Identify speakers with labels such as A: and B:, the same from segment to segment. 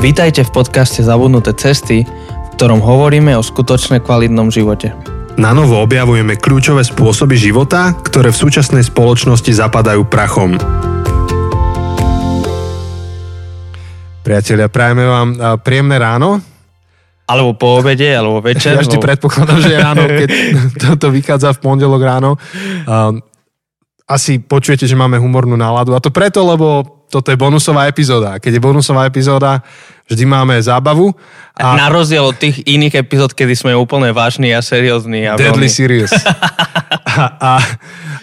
A: Vítajte v podcaste Zabudnuté cesty, v ktorom hovoríme o skutočne kvalitnom živote.
B: Na novo objavujeme kľúčové spôsoby života, ktoré v súčasnej spoločnosti zapadajú prachom. Priatelia, prajeme vám príjemné ráno.
A: Alebo po obede, alebo večer.
B: Ja vždy predpokladám, že ráno, keď toto vychádza v pondelok ráno. Asi počujete, že máme humornú náladu. A to preto, lebo toto je bonusová epizóda. Keď je bonusová epizóda, vždy máme zábavu.
A: A... Na rozdiel od tých iných epizód, kedy sme úplne vážni a seriózni. A
B: Deadly veľmi... serious. a, a,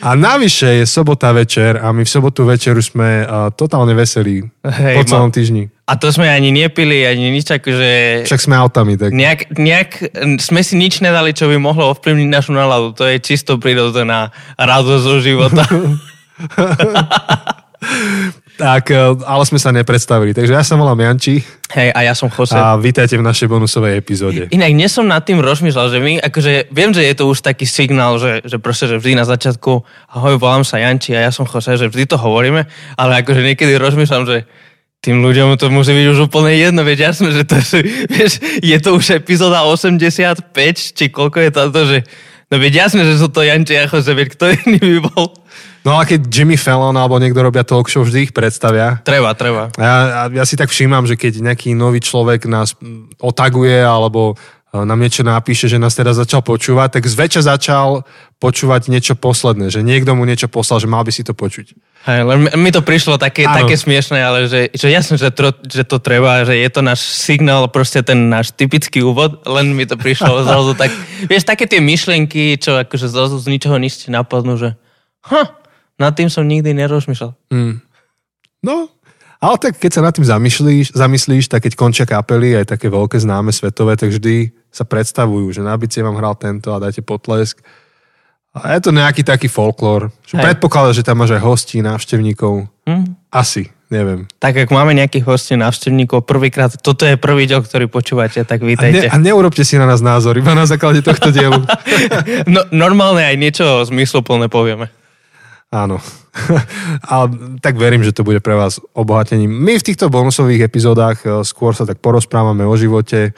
B: a navyše je sobota večer a my v sobotu večer už sme uh, totálne veselí Hej, po celom týždni.
A: A to sme ani nepili, ani nič akože...
B: Však sme autami, tak.
A: Nejak, nejak sme si nič nedali, čo by mohlo ovplyvniť našu náladu. To je čisto prirodzená radosť zo života.
B: Tak, e, ale sme sa nepredstavili. Takže ja sa volám Janči.
A: Hej, a ja som Jose.
B: A vítajte v našej bonusovej epizóde.
A: Inak nie som nad tým rozmýšľal, že my, akože viem, že je to už taký signál, že, že proste, že vždy na začiatku ahoj, volám sa Janči a ja som Jose, že vždy to hovoríme, ale akože niekedy rozmýšľam, že tým ľuďom to musí byť už úplne jedno, veď jasné, že to, vieš, je to už epizóda 85, či koľko je to, že no veď jasné, že sú to Janči a Jose, veď kto iný by bol.
B: No a keď Jimmy Fallon alebo niekto robia talk show, vždy ich predstavia.
A: Treba, treba.
B: Ja, ja si tak všímam, že keď nejaký nový človek nás otaguje alebo e, nám niečo napíše, že nás teda začal počúvať, tak zväčša začal počúvať niečo posledné, že niekto mu niečo poslal, že mal by si to počuť.
A: Hej, len mi to prišlo také, také smiešné, ale že, že jasne, že to, že to treba, že je to náš signál, proste ten náš typický úvod, len mi to prišlo zrazu tak, vieš, také tie myšlienky, čo akože zrazu z ničoho nič napadnú, že ha, nad tým som nikdy nerozmýšľal. Mm.
B: No, ale tak keď sa nad tým zamyslíš, zamyslíš, tak keď končia kapely, aj také veľké známe svetové, tak vždy sa predstavujú, že na bicie vám hral tento a dajte potlesk. A je to nejaký taký folklór. Predpokladá, že tam máš aj hostí, návštevníkov. Mm. Asi, neviem.
A: Tak ak máme nejakých hostí, návštevníkov, prvýkrát, toto je prvý diel, ktorý počúvate, tak vítajte.
B: A, ne, a neurobte si na nás názor, iba na základe tohto dielu.
A: no, normálne aj niečo zmysluplné povieme.
B: Áno. A tak verím, že to bude pre vás obohatením. My v týchto bonusových epizódach eh, skôr sa tak porozprávame o živote.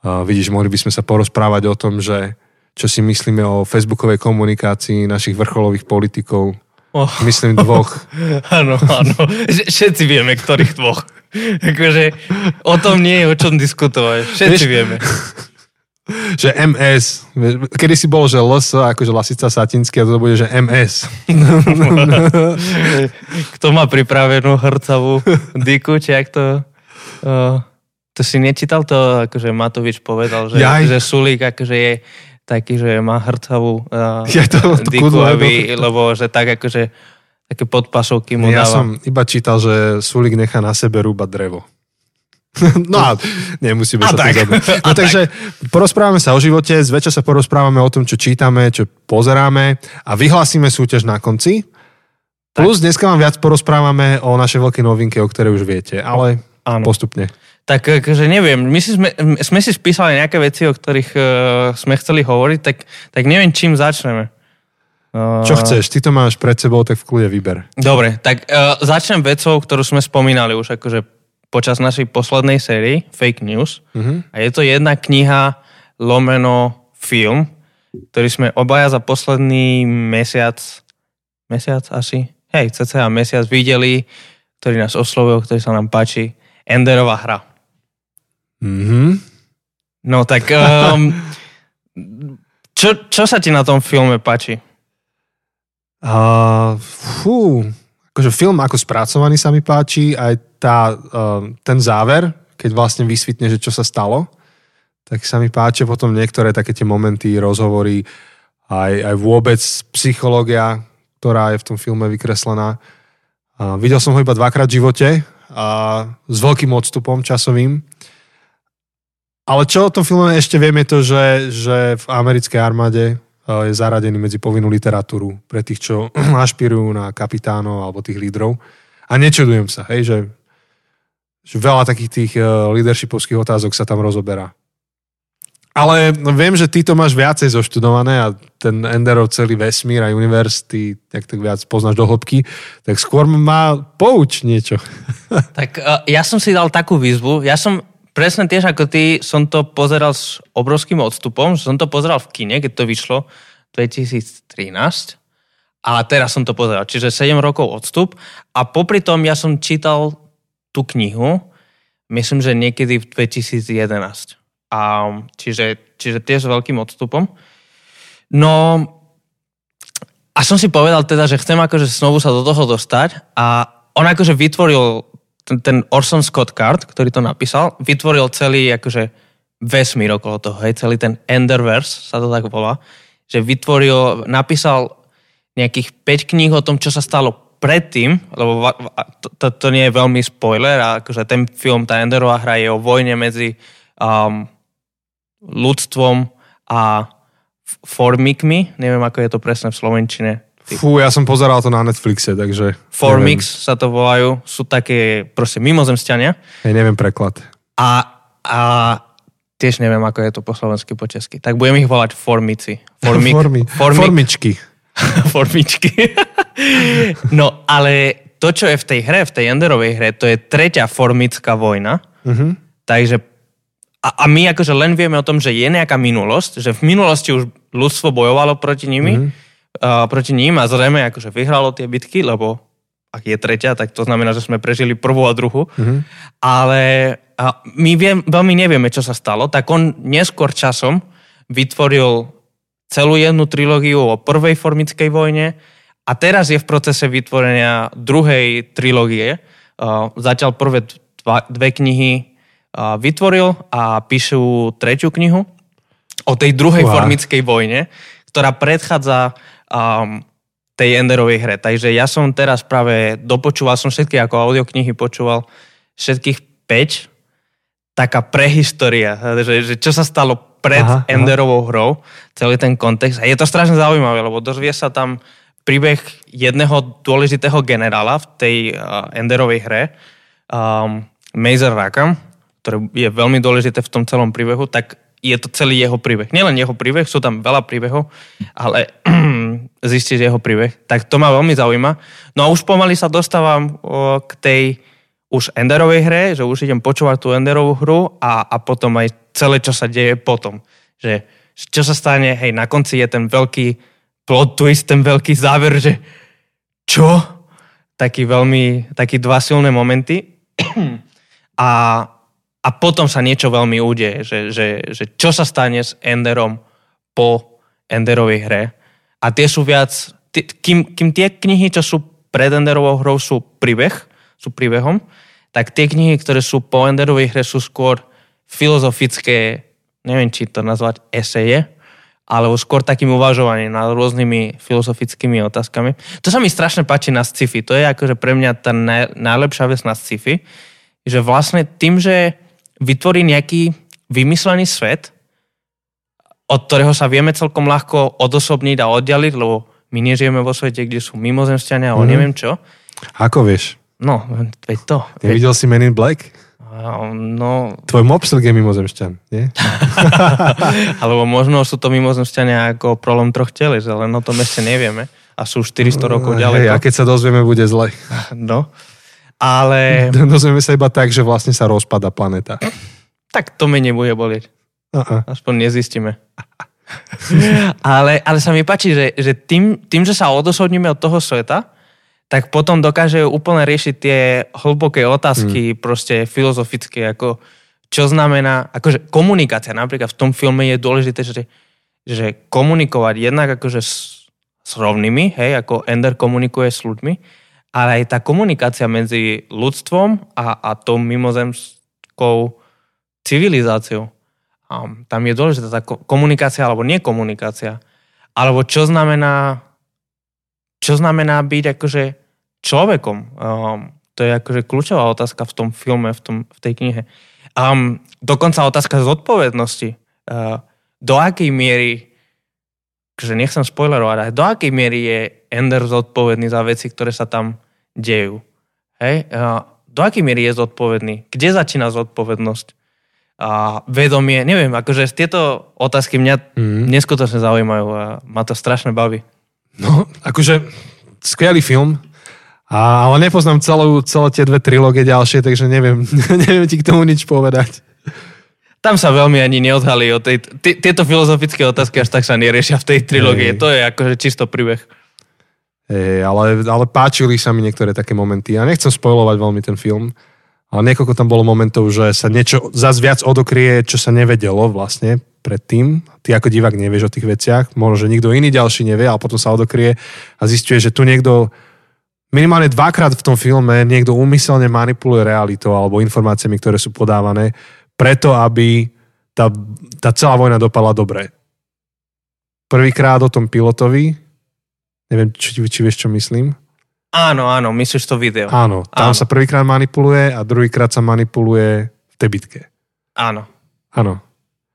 B: Uh, vidíš, mohli by sme sa porozprávať o tom, že čo si myslíme o facebookovej komunikácii našich vrcholových politikov. Oh. Myslím dvoch.
A: Áno, áno. Všetci vieme, ktorých dvoch. Akože o tom nie je o čom diskutovať. Všetci Vieš, vieme
B: že MS, kedy si bol, že LS, akože Lasica Satinský, a to bude, že MS.
A: Kto má pripravenú hrcavú diku, či ak to... Uh, to si nečítal to, akože Matovič povedal, že, že Sulík akože je taký, že má hrcavú uh, ja to, to diku, aby, lebo že tak akože také podpasovky mu
B: ja dáva. Ja som iba čítal, že Sulík nechá na sebe rúbať drevo. No a nemusíme a sa tak. No takže tak. porozprávame sa o živote, zväčša sa porozprávame o tom, čo čítame, čo pozeráme a vyhlásime súťaž na konci. Tak. Plus dneska vám viac porozprávame o našej veľkej novinke, o ktorej už viete, ale Áno. postupne.
A: Tak akože neviem, my si sme, sme si spísali nejaké veci, o ktorých uh, sme chceli hovoriť, tak, tak neviem, čím začneme.
B: Uh, Čo chceš, ty to máš pred sebou, tak v kľude vyber.
A: Dobre, tak uh, začnem vecou, ktorú sme spomínali už akože počas našej poslednej sérii Fake News. Mm-hmm. A je to jedna kniha lomeno film, ktorý sme obaja za posledný mesiac, mesiac asi, hej, cca mesiac videli, ktorý nás oslovil, ktorý sa nám páči. Enderová hra. Mm-hmm. No tak, um, čo, čo sa ti na tom filme páči?
B: Uh, fú, akože film ako spracovaný sa mi páči, aj tá, uh, ten záver, keď vlastne vysvitne, že čo sa stalo, tak sa mi páči potom niektoré také tie momenty, rozhovory, aj, aj vôbec psychológia, ktorá je v tom filme vykreslená. Uh, videl som ho iba dvakrát v živote a s veľkým odstupom časovým. Ale čo o tom filme ešte viem je to, že, že v americkej armáde je zaradený medzi povinnú literatúru pre tých, čo ašpirujú na kapitánov alebo tých lídrov. A nečudujem sa, hej, že, že veľa takých tých leadershipovských otázok sa tam rozoberá. Ale viem, že ty to máš viacej zoštudované a ten Enderov celý vesmír a univerzity, tak tak viac poznáš do hĺbky, tak skôr ma pouč niečo.
A: Tak uh, ja som si dal takú výzvu. Ja som presne tiež ako ty, som to pozeral s obrovským odstupom. Som to pozeral v kine, keď to vyšlo 2013. A teraz som to pozeral. Čiže 7 rokov odstup. A popri tom ja som čítal tú knihu, myslím, že niekedy v 2011. A, čiže, čiže tiež s veľkým odstupom. No a som si povedal teda, že chcem akože znovu sa do toho dostať a on akože vytvoril ten, ten Orson Scott Card, ktorý to napísal, vytvoril celý akože vesmír okolo toho, hej, celý ten Enderverse sa to tak volá, že vytvoril, napísal nejakých 5 kníh o tom, čo sa stalo predtým, lebo to, to, to nie je veľmi spoiler, a akože ten film, tá Enderová hra je o vojne medzi um, ľudstvom a formikmi, neviem ako je to presne v Slovenčine.
B: Fú, ja som pozeral to na Netflixe, takže...
A: Formix neviem. sa to volajú, sú také proste mimozemšťania.
B: Ja neviem preklad.
A: A, a tiež neviem, ako je to po slovensky, po česky. Tak budem ich volať formici.
B: Formik, Formi, formik, formičky.
A: formičky. no, ale to, čo je v tej hre, v tej Enderovej hre, to je tretia formická vojna. Uh-huh. Takže a, a my akože len vieme o tom, že je nejaká minulosť, že v minulosti už ľudstvo bojovalo proti nimi, mm-hmm. Uh, proti ním a zrejme akože vyhralo tie bitky, lebo ak je tretia, tak to znamená, že sme prežili prvú a druhú. Mm-hmm. Ale uh, my viem, veľmi nevieme, čo sa stalo, tak on neskôr časom vytvoril celú jednu trilógiu o prvej formickej vojne a teraz je v procese vytvorenia druhej trilógie. Uh, zatiaľ prvé dva, dve knihy vytvoril a píšu tretiu knihu o tej druhej wow. formickej vojne, ktorá predchádza um, tej Enderovej hre. Takže ja som teraz práve dopočúval, som všetky ako audioknihy počúval, všetkých 5, taká prehistoria, že, že čo sa stalo pred aha, Enderovou aha. hrou, celý ten kontext. A je to strašne zaujímavé, lebo dozvie sa tam príbeh jedného dôležitého generála v tej uh, Enderovej hre, um, Mazer Rakam, ktoré je veľmi dôležité v tom celom príbehu, tak je to celý jeho príbeh. Nielen jeho príbeh, sú tam veľa príbehov, ale zistiť jeho príbeh. Tak to ma veľmi zaujíma. No a už pomaly sa dostávam k tej už Enderovej hre, že už idem počúvať tú Enderovú hru a, a potom aj celé, čo sa deje potom. Že čo sa stane, hej, na konci je ten veľký plot twist, ten veľký záver, že čo? Taký veľmi, taký dva silné momenty. a a potom sa niečo veľmi udeje, že, že, že čo sa stane s Enderom po Enderovej hre. A tie sú viac, tý, kým, kým tie knihy, čo sú pred Enderovou hrou, sú príbeh, sú príbehom, tak tie knihy, ktoré sú po Enderovej hre, sú skôr filozofické, neviem, či to nazvať eseje, alebo skôr takým uvažovaním nad rôznymi filozofickými otázkami. To sa mi strašne páči na sci-fi. To je akože pre mňa tá naj, najlepšia vec na sci-fi, že vlastne tým, že vytvorí nejaký vymyslený svet, od ktorého sa vieme celkom ľahko odosobniť a oddialiť, lebo my nežijeme vo svete, kde sú mimozemšťania, alebo mm. neviem čo.
B: Ako vieš?
A: No, veď to.
B: Nevidel veď... si Men in Black?
A: No...
B: Tvoj mopsel je mimozemšťan, nie?
A: Alebo možno sú to mimozemšťania ako prolom troch teles, ale no tom ešte nevieme. A sú 400 rokov ďalej.
B: Hej, a keď sa dozvieme, bude zle.
A: No. Ale...
B: Dozvieme sa iba tak, že vlastne sa rozpada planeta.
A: Tak to mi nebude bolieť. Uh-uh. Aspoň nezistíme. ale, ale sa mi páči, že, že tým, tým, že sa odosobníme od toho sveta, tak potom dokáže úplne riešiť tie hlboké otázky, hmm. proste filozofické, ako čo znamená, akože komunikácia napríklad v tom filme je dôležité, že, že komunikovať jednak akože s, s rovnými, hej, ako Ender komunikuje s ľuďmi, ale aj tá komunikácia medzi ľudstvom a, a tou mimozemskou civilizáciou. A tam je dôležitá tá komunikácia alebo nekomunikácia. Alebo čo znamená, čo znamená byť akože človekom. Um, to je akože kľúčová otázka v tom filme, v, tom, v tej knihe. Um, dokonca otázka zodpovednosti. Uh, do akej miery že nechcem spoilerovať, ale do akej miery je Ender zodpovedný za veci, ktoré sa tam dejú. Hej? Do akej miery je zodpovedný? Kde začína zodpovednosť? A vedomie, neviem, akože tieto otázky mňa mm. neskutočne zaujímajú a ma to strašne baví.
B: No, akože skvelý film, a, ale nepoznám celú, celé tie dve trilógie ďalšie, takže neviem, neviem ti k tomu nič povedať.
A: Tam sa veľmi ani neodhalí o tej, t- tieto filozofické otázky až tak sa neriešia v tej trilógie. To je akože čisto príbeh.
B: Hey, ale, ale páčili sa mi niektoré také momenty. Ja nechcem spojovať veľmi ten film, ale niekoľko tam bolo momentov, že sa niečo zase viac odokrie, čo sa nevedelo vlastne predtým. Ty ako divák nevieš o tých veciach, možno, že nikto iný ďalší nevie, ale potom sa odokrie a zistuje, že tu niekto minimálne dvakrát v tom filme niekto úmyselne manipuluje realitou alebo informáciami, ktoré sú podávané, preto aby tá, tá celá vojna dopadla dobre. Prvýkrát o tom pilotovi, neviem, či, či vieš, čo myslím,
A: Áno, áno, myslíš to video.
B: Áno, tam áno. sa prvýkrát manipuluje a druhýkrát sa manipuluje v tej bitke.
A: Áno.
B: Áno.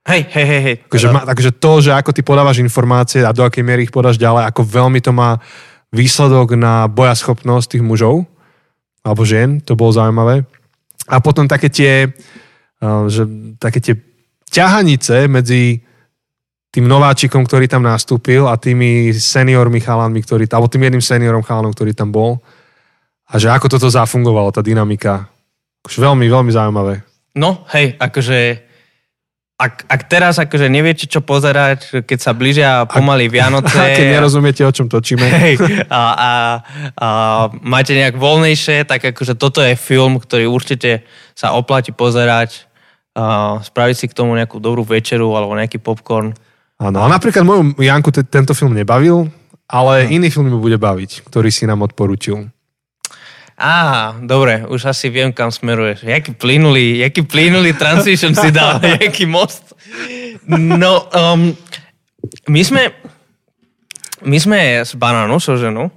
A: Hej, hej, hej. hej.
B: Takže, ma, takže to, že ako ty podávaš informácie a do akej miery ich podáš ďalej, ako veľmi to má výsledok na bojaschopnosť tých mužov alebo žien, to bolo zaujímavé. A potom také tie, že, také tie ťahanice medzi tým nováčikom, ktorý tam nastúpil a tými seniormi chalanmi, ktorý, alebo tým jedným seniorom chalanom, ktorý tam bol. A že ako toto zafungovalo, tá dynamika. Už veľmi, veľmi zaujímavé.
A: No, hej, akože ak, ak teraz akože neviete, čo pozerať, keď sa blížia pomaly Vianoce... A
B: keď nerozumiete, o čom točíme.
A: Hej, a, a, a máte nejak voľnejšie, tak akože toto je film, ktorý určite sa oplatí pozerať. A spraviť si k tomu nejakú dobrú večeru alebo nejaký popcorn
B: Áno, a napríklad moju Janku te, tento film nebavil, ale no. iný film mu bude baviť, ktorý si nám odporučil.
A: Á, dobre, už asi viem, kam smeruješ. Jaký plynulý, jaký plynulý transition si dal, jaký most. No, um, my sme, my sme s Banánu, so ženou,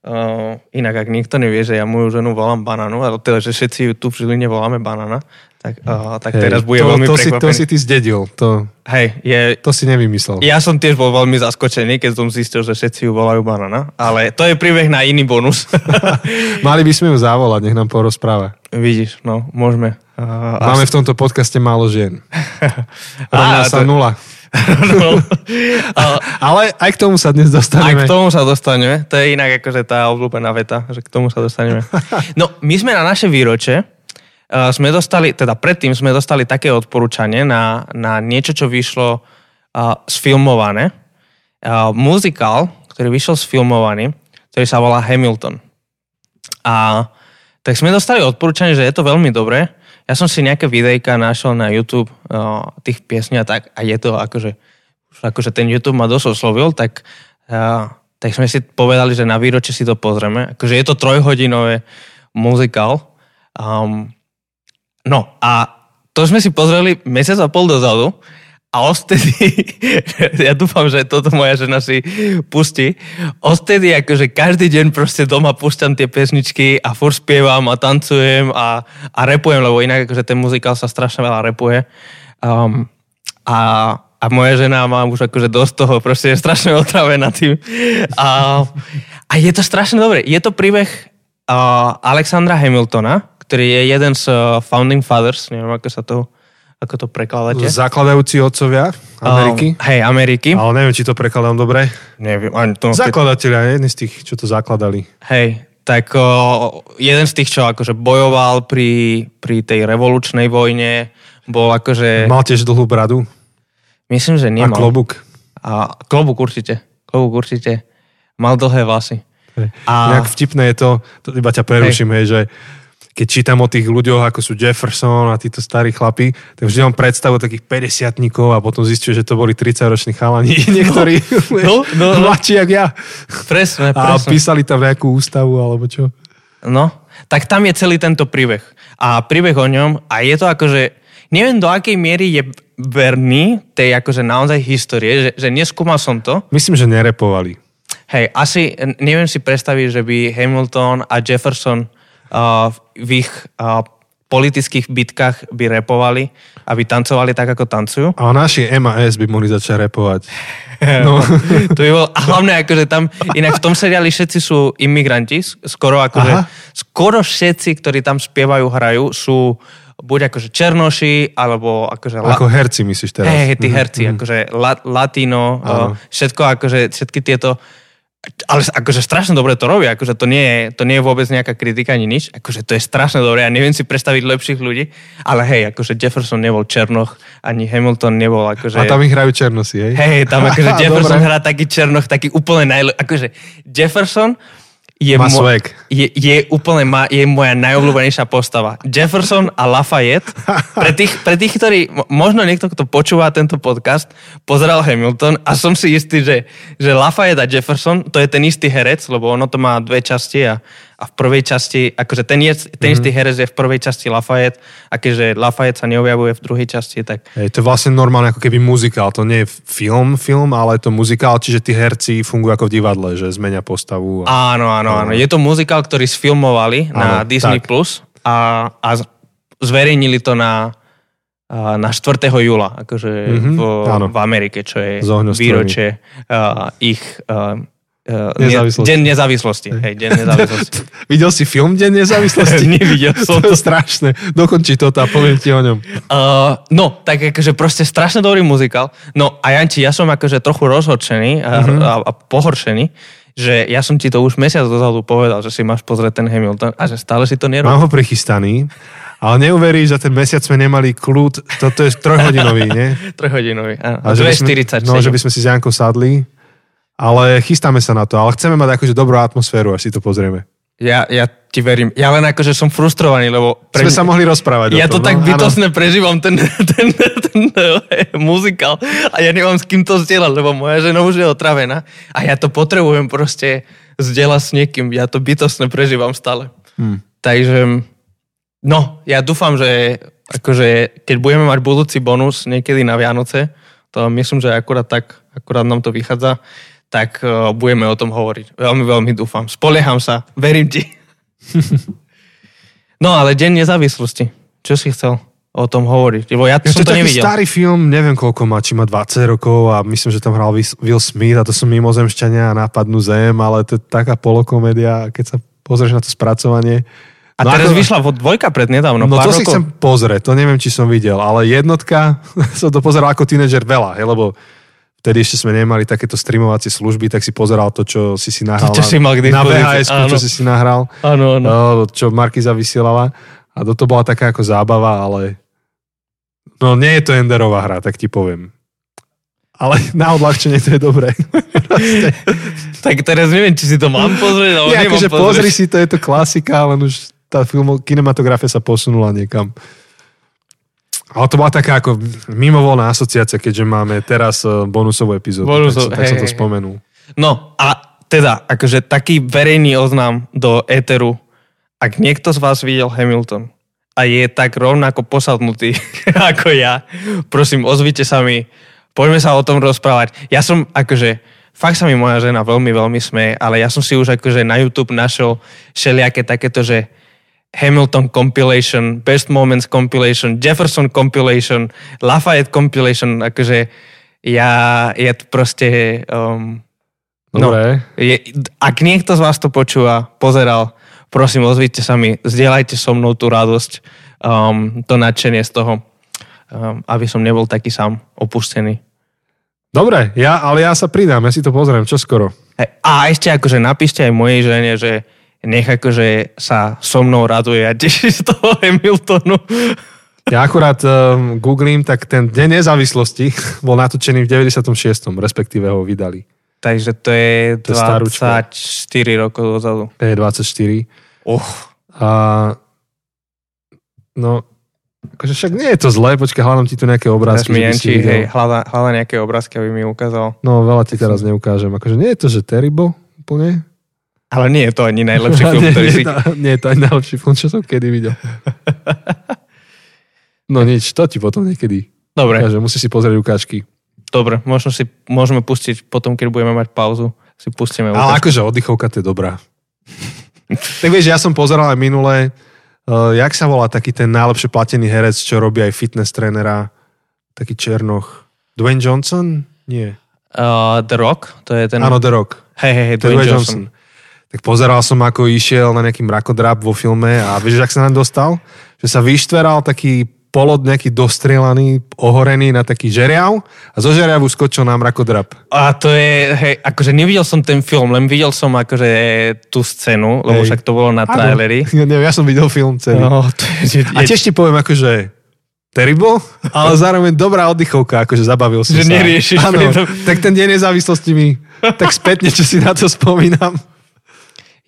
A: Uh, inak, ak niekto nevie, že ja moju ženu volám Bananu, ale teda, že všetci ju tu v Žiline voláme Banana, tak, uh, tak hey, teraz bude to, veľmi
B: to prekvapený. Si, to si ty zdedil. To,
A: Hej, je,
B: to si nevymyslel.
A: Ja som tiež bol veľmi zaskočený, keď som zistil, že všetci ju volajú Banana, ale to je príbeh na iný bonus.
B: Mali by sme ju zavolať, nech nám porozpráva.
A: Vidíš, no, môžeme.
B: Uh, Máme v tomto podcaste málo žien. Rovná sa to... nula. No. Ale aj k tomu sa dnes dostaneme.
A: Aj k tomu sa dostaneme. To je inak akože tá obľúbená veta, že k tomu sa dostaneme. No, my sme na naše výroče uh, sme dostali, teda predtým sme dostali také odporúčanie na, na niečo, čo vyšlo uh, sfilmované. Uh, muzikál, ktorý vyšiel sfilmovaný, ktorý sa volá Hamilton. A tak sme dostali odporúčanie, že je to veľmi dobré ja som si nejaké videjka našiel na YouTube uh, tých piesní a tak a je to akože, akože ten YouTube ma dosť oslovil, tak, uh, tak sme si povedali, že na výročie si to pozrieme. Akože je to trojhodinové muzikál. Um, no a to sme si pozreli mesiac a pol dozadu a ostedy, ja dúfam, že toto moja žena si pustí, ostedy akože každý deň proste doma púšťam tie pesničky a furt spievam a tancujem a, a repujem, lebo inak akože ten muzikál sa strašne veľa repuje. Um, a, a moja žena má už akože dosť toho, proste je strašne otravená tým. A, a je to strašne dobre. Je to príbeh uh, Alexandra Hamiltona, ktorý je jeden z uh, Founding Fathers, neviem, ako sa to ako to prekladáte?
B: Zakladajúci otcovia Ameriky.
A: Um, hej, Ameriky.
B: Ale neviem, či to prekladám dobre.
A: Neviem. Ani to,
B: Zakladatelia, jedni z tých, čo to zakladali.
A: Hej, tak o, jeden z tých, čo akože bojoval pri, pri tej revolučnej vojne, bol akože...
B: Mal tiež dlhú bradu?
A: Myslím, že nemal.
B: A klobúk?
A: A klobúk určite. Klobúk určite. Mal dlhé vlasy.
B: Hej. A... Nejak vtipné je to, to iba ťa preruším, hej. hej, že keď čítam o tých ľuďoch, ako sú Jefferson a títo starí chlapi, tak vždy mám predstavu takých 50 a potom zistím, že to boli 30-roční chalani, niektorí no, no, no. mladší jak ja.
A: Presne,
B: presne. A písali tam nejakú ústavu alebo čo.
A: No, tak tam je celý tento príbeh. A príbeh o ňom, a je to akože, neviem do akej miery je verný tej akože naozaj histórie, že, že neskúmal som to.
B: Myslím, že nerepovali.
A: Hej, asi neviem si predstaviť, že by Hamilton a Jefferson v ich politických bitkách by repovali, aby tancovali tak, ako tancujú.
B: A naši MAS by mohli začať repovať.
A: No. to by bol, a hlavne akože tam, inak v tom seriáli všetci sú imigranti, skoro akože, Aha. skoro všetci, ktorí tam spievajú, hrajú, sú buď akože černoši, alebo akože...
B: Ako herci myslíš teraz?
A: Hej, hej, tí herci, mm-hmm. akože la, latino, uh, všetko akože, všetky tieto ale akože strašne dobre to robia, akože to nie, je, to nie je vôbec nejaká kritika ani nič, akože to je strašne dobre, ja neviem si predstaviť lepších ľudí, ale hej, akože Jefferson nebol Černoch, ani Hamilton nebol akože...
B: A tam ich hrajú Černosi, hej?
A: Hej, tam akože Jefferson hrá taký Černoch, taký úplne najlepší, akože Jefferson je,
B: má mo-
A: je, je úplne ma- je moja najobľúbenejšia postava. Jefferson a Lafayette. Pre tých, pre tých, ktorí, možno niekto, kto počúva tento podcast, pozeral Hamilton a som si istý, že, že Lafayette a Jefferson, to je ten istý herec, lebo ono to má dve časti a a v prvej časti, akože ten, je, ten istý mm-hmm. herec je v prvej časti Lafayette a keďže Lafayette sa neobjavuje v druhej časti, tak...
B: Hej, to je vlastne normálne ako keby muzikál, to nie je film, film, ale je to muzikál, čiže tí herci fungujú ako v divadle, že zmenia postavu.
A: A... Áno, áno, áno. Je to muzikál, ktorý sfilmovali áno, na Disney+, tak. Plus a, a zverejnili to na na 4. júla, akože mm-hmm, v, v Amerike, čo je výročie uh, ich uh, Uh, nezávislosti. Deň nezávislosti. Hej, deň nezávislosti.
B: Videl si film Deň nezávislosti?
A: Nevidel som
B: to. to strašné. Dokončí to a poviem ti o ňom.
A: Uh, no, tak akože proste strašne dobrý muzikál. No a Janči, ja som akože trochu rozhorčený a, uh-huh. a, a pohoršený, že ja som ti to už mesiac dozadu povedal, že si máš pozrieť ten Hamilton a že stále si to nerobíš.
B: Mám ho prichystaný, ale neuveríš, že ten mesiac sme nemali kľud, toto je trojhodinový, nie?
A: trojhodinový, áno. A, a 2.40.
B: No, že by sme si s Jankou sadli ale chystáme sa na to, ale chceme mať akože dobrú atmosféru, až si to pozrieme.
A: Ja, ja ti verím. Ja len akože som frustrovaný, lebo...
B: Pre... Sme sa mohli rozprávať
A: Ja
B: to
A: no, tak bytosne ano. prežívam, ten, ten, ten, ten muzikál a ja nemám s kým to zdieľať, lebo moja žena už je otravená a ja to potrebujem proste zdieľať s niekým. Ja to bytosne prežívam stále. Hmm. Takže, no, ja dúfam, že akože, keď budeme mať budúci bonus niekedy na Vianoce, to myslím, že akurát tak, akurát nám to vychádza, tak uh, budeme o tom hovoriť. Veľmi, veľmi dúfam. Spolieham sa. Verím ti. no ale Deň nezávislosti. Čo si chcel o tom hovoriť? Lebo ja to som to nevidel.
B: starý film, neviem koľko má, či má 20 rokov a myslím, že tam hral Will Smith a to sú mimozemšťania a nápadnú zem, ale to je taká polokomédia, keď sa pozrieš na to spracovanie.
A: A no teraz ako... vyšla dvojka pred nedávno.
B: No to rokov. si chcem pozrieť, to neviem, či som videl, ale jednotka, som to pozeral ako tínedžer veľa, he, lebo vtedy ešte sme nemali takéto streamovacie služby, tak si pozeral to, čo si si nahral
A: to, čo
B: na,
A: si mal
B: na VHS, čo si si nahral,
A: áno, áno.
B: No, čo Markiza vysielala. A to bola taká ako zábava, ale no nie je to Enderová hra, tak ti poviem. Ale na odľahčenie to je dobré.
A: tak teraz neviem, či si to mám pozrieť, ale Nie, akože
B: pozri si, to je to klasika, len už tá film, kinematografia sa posunula niekam. Ale to bola taká ako mimovolná asociácia, keďže máme teraz eh, bonusovú epizódu. Bonusov, tak, tak som to spomenul.
A: No a teda, akože taký verejný oznám do éteru, ak niekto z vás videl Hamilton a je tak rovnako posadnutý ako ja, prosím, ozvite sa mi, poďme sa o tom rozprávať. Ja som akože, fakt sa mi moja žena veľmi, veľmi smeje, ale ja som si už akože na YouTube našiel všelijaké takéto, že Hamilton compilation, Best Moments compilation, Jefferson compilation, Lafayette compilation, akože ja, je to proste... Um,
B: no,
A: je, ak niekto z vás to počúva, pozeral, prosím, ozvíte sa mi, zdieľajte so mnou tú radosť, um, to nadšenie z toho, um, aby som nebol taký sám opustený.
B: Dobre, ja, ale ja sa pridám, ja si to pozriem, čo skoro.
A: Hey, a ešte akože napíšte aj mojej žene, že nech akože sa so mnou raduje a teší z toho Hamiltonu.
B: Ja akurát um, googlím, tak ten Deň nezávislosti bol natočený v 96. respektíve ho vydali.
A: Takže to je, to 24 rokov dozadu.
B: To je 24.
A: Oh.
B: A, no, akože však nie je to zlé, počkaj, hľadám ti tu nejaké obrázky.
A: mi Janči, hej, hľada, hľada nejaké obrázky, aby mi ukázal.
B: No, veľa ti teraz neukážem. Akože nie je to, že terrible úplne,
A: ale nie je to ani najlepší film,
B: nie,
A: ktorý
B: nie,
A: si...
B: Nie je to ani najlepší film, čo som kedy videl. no nič, to ti potom niekedy.
A: Dobre.
B: Takže musíš si pozrieť ukážky.
A: Dobre, možno si môžeme pustiť potom, keď budeme mať pauzu. Si pustíme
B: ukážky. Ale akože oddychovka to je dobrá. tak vieš, ja som pozeral aj minulé, uh, jak sa volá taký ten najlepšie platený herec, čo robí aj fitness trénera, taký Černoch. Dwayne Johnson? Nie.
A: Uh, The Rock? To je ten...
B: Áno, The Rock.
A: Hej, hej, hej, Dwayne, Dwayne Johnson. Johnson
B: tak pozeral som, ako išiel na nejaký mrakodrap vo filme a vieš, ak sa nám dostal? Že sa vyštveral taký polod nejaký dostrelaný, ohorený na taký žeriav a zo žeriavu skočil na mrakodrap.
A: A to je, hej, akože nevidel som ten film, len videl som akože tú scénu, lebo
B: Hej.
A: však to bolo na traileri.
B: Ja, neviem, ja som videl film celý.
A: No, to je,
B: A tiež ti poviem, akože terrible, ale zároveň dobrá oddychovka, akože zabavil som
A: Že
B: sa.
A: neriešiš
B: Áno,
A: pritom.
B: tak ten deň nezávislosti mi tak spätne, čo si na to spomínam.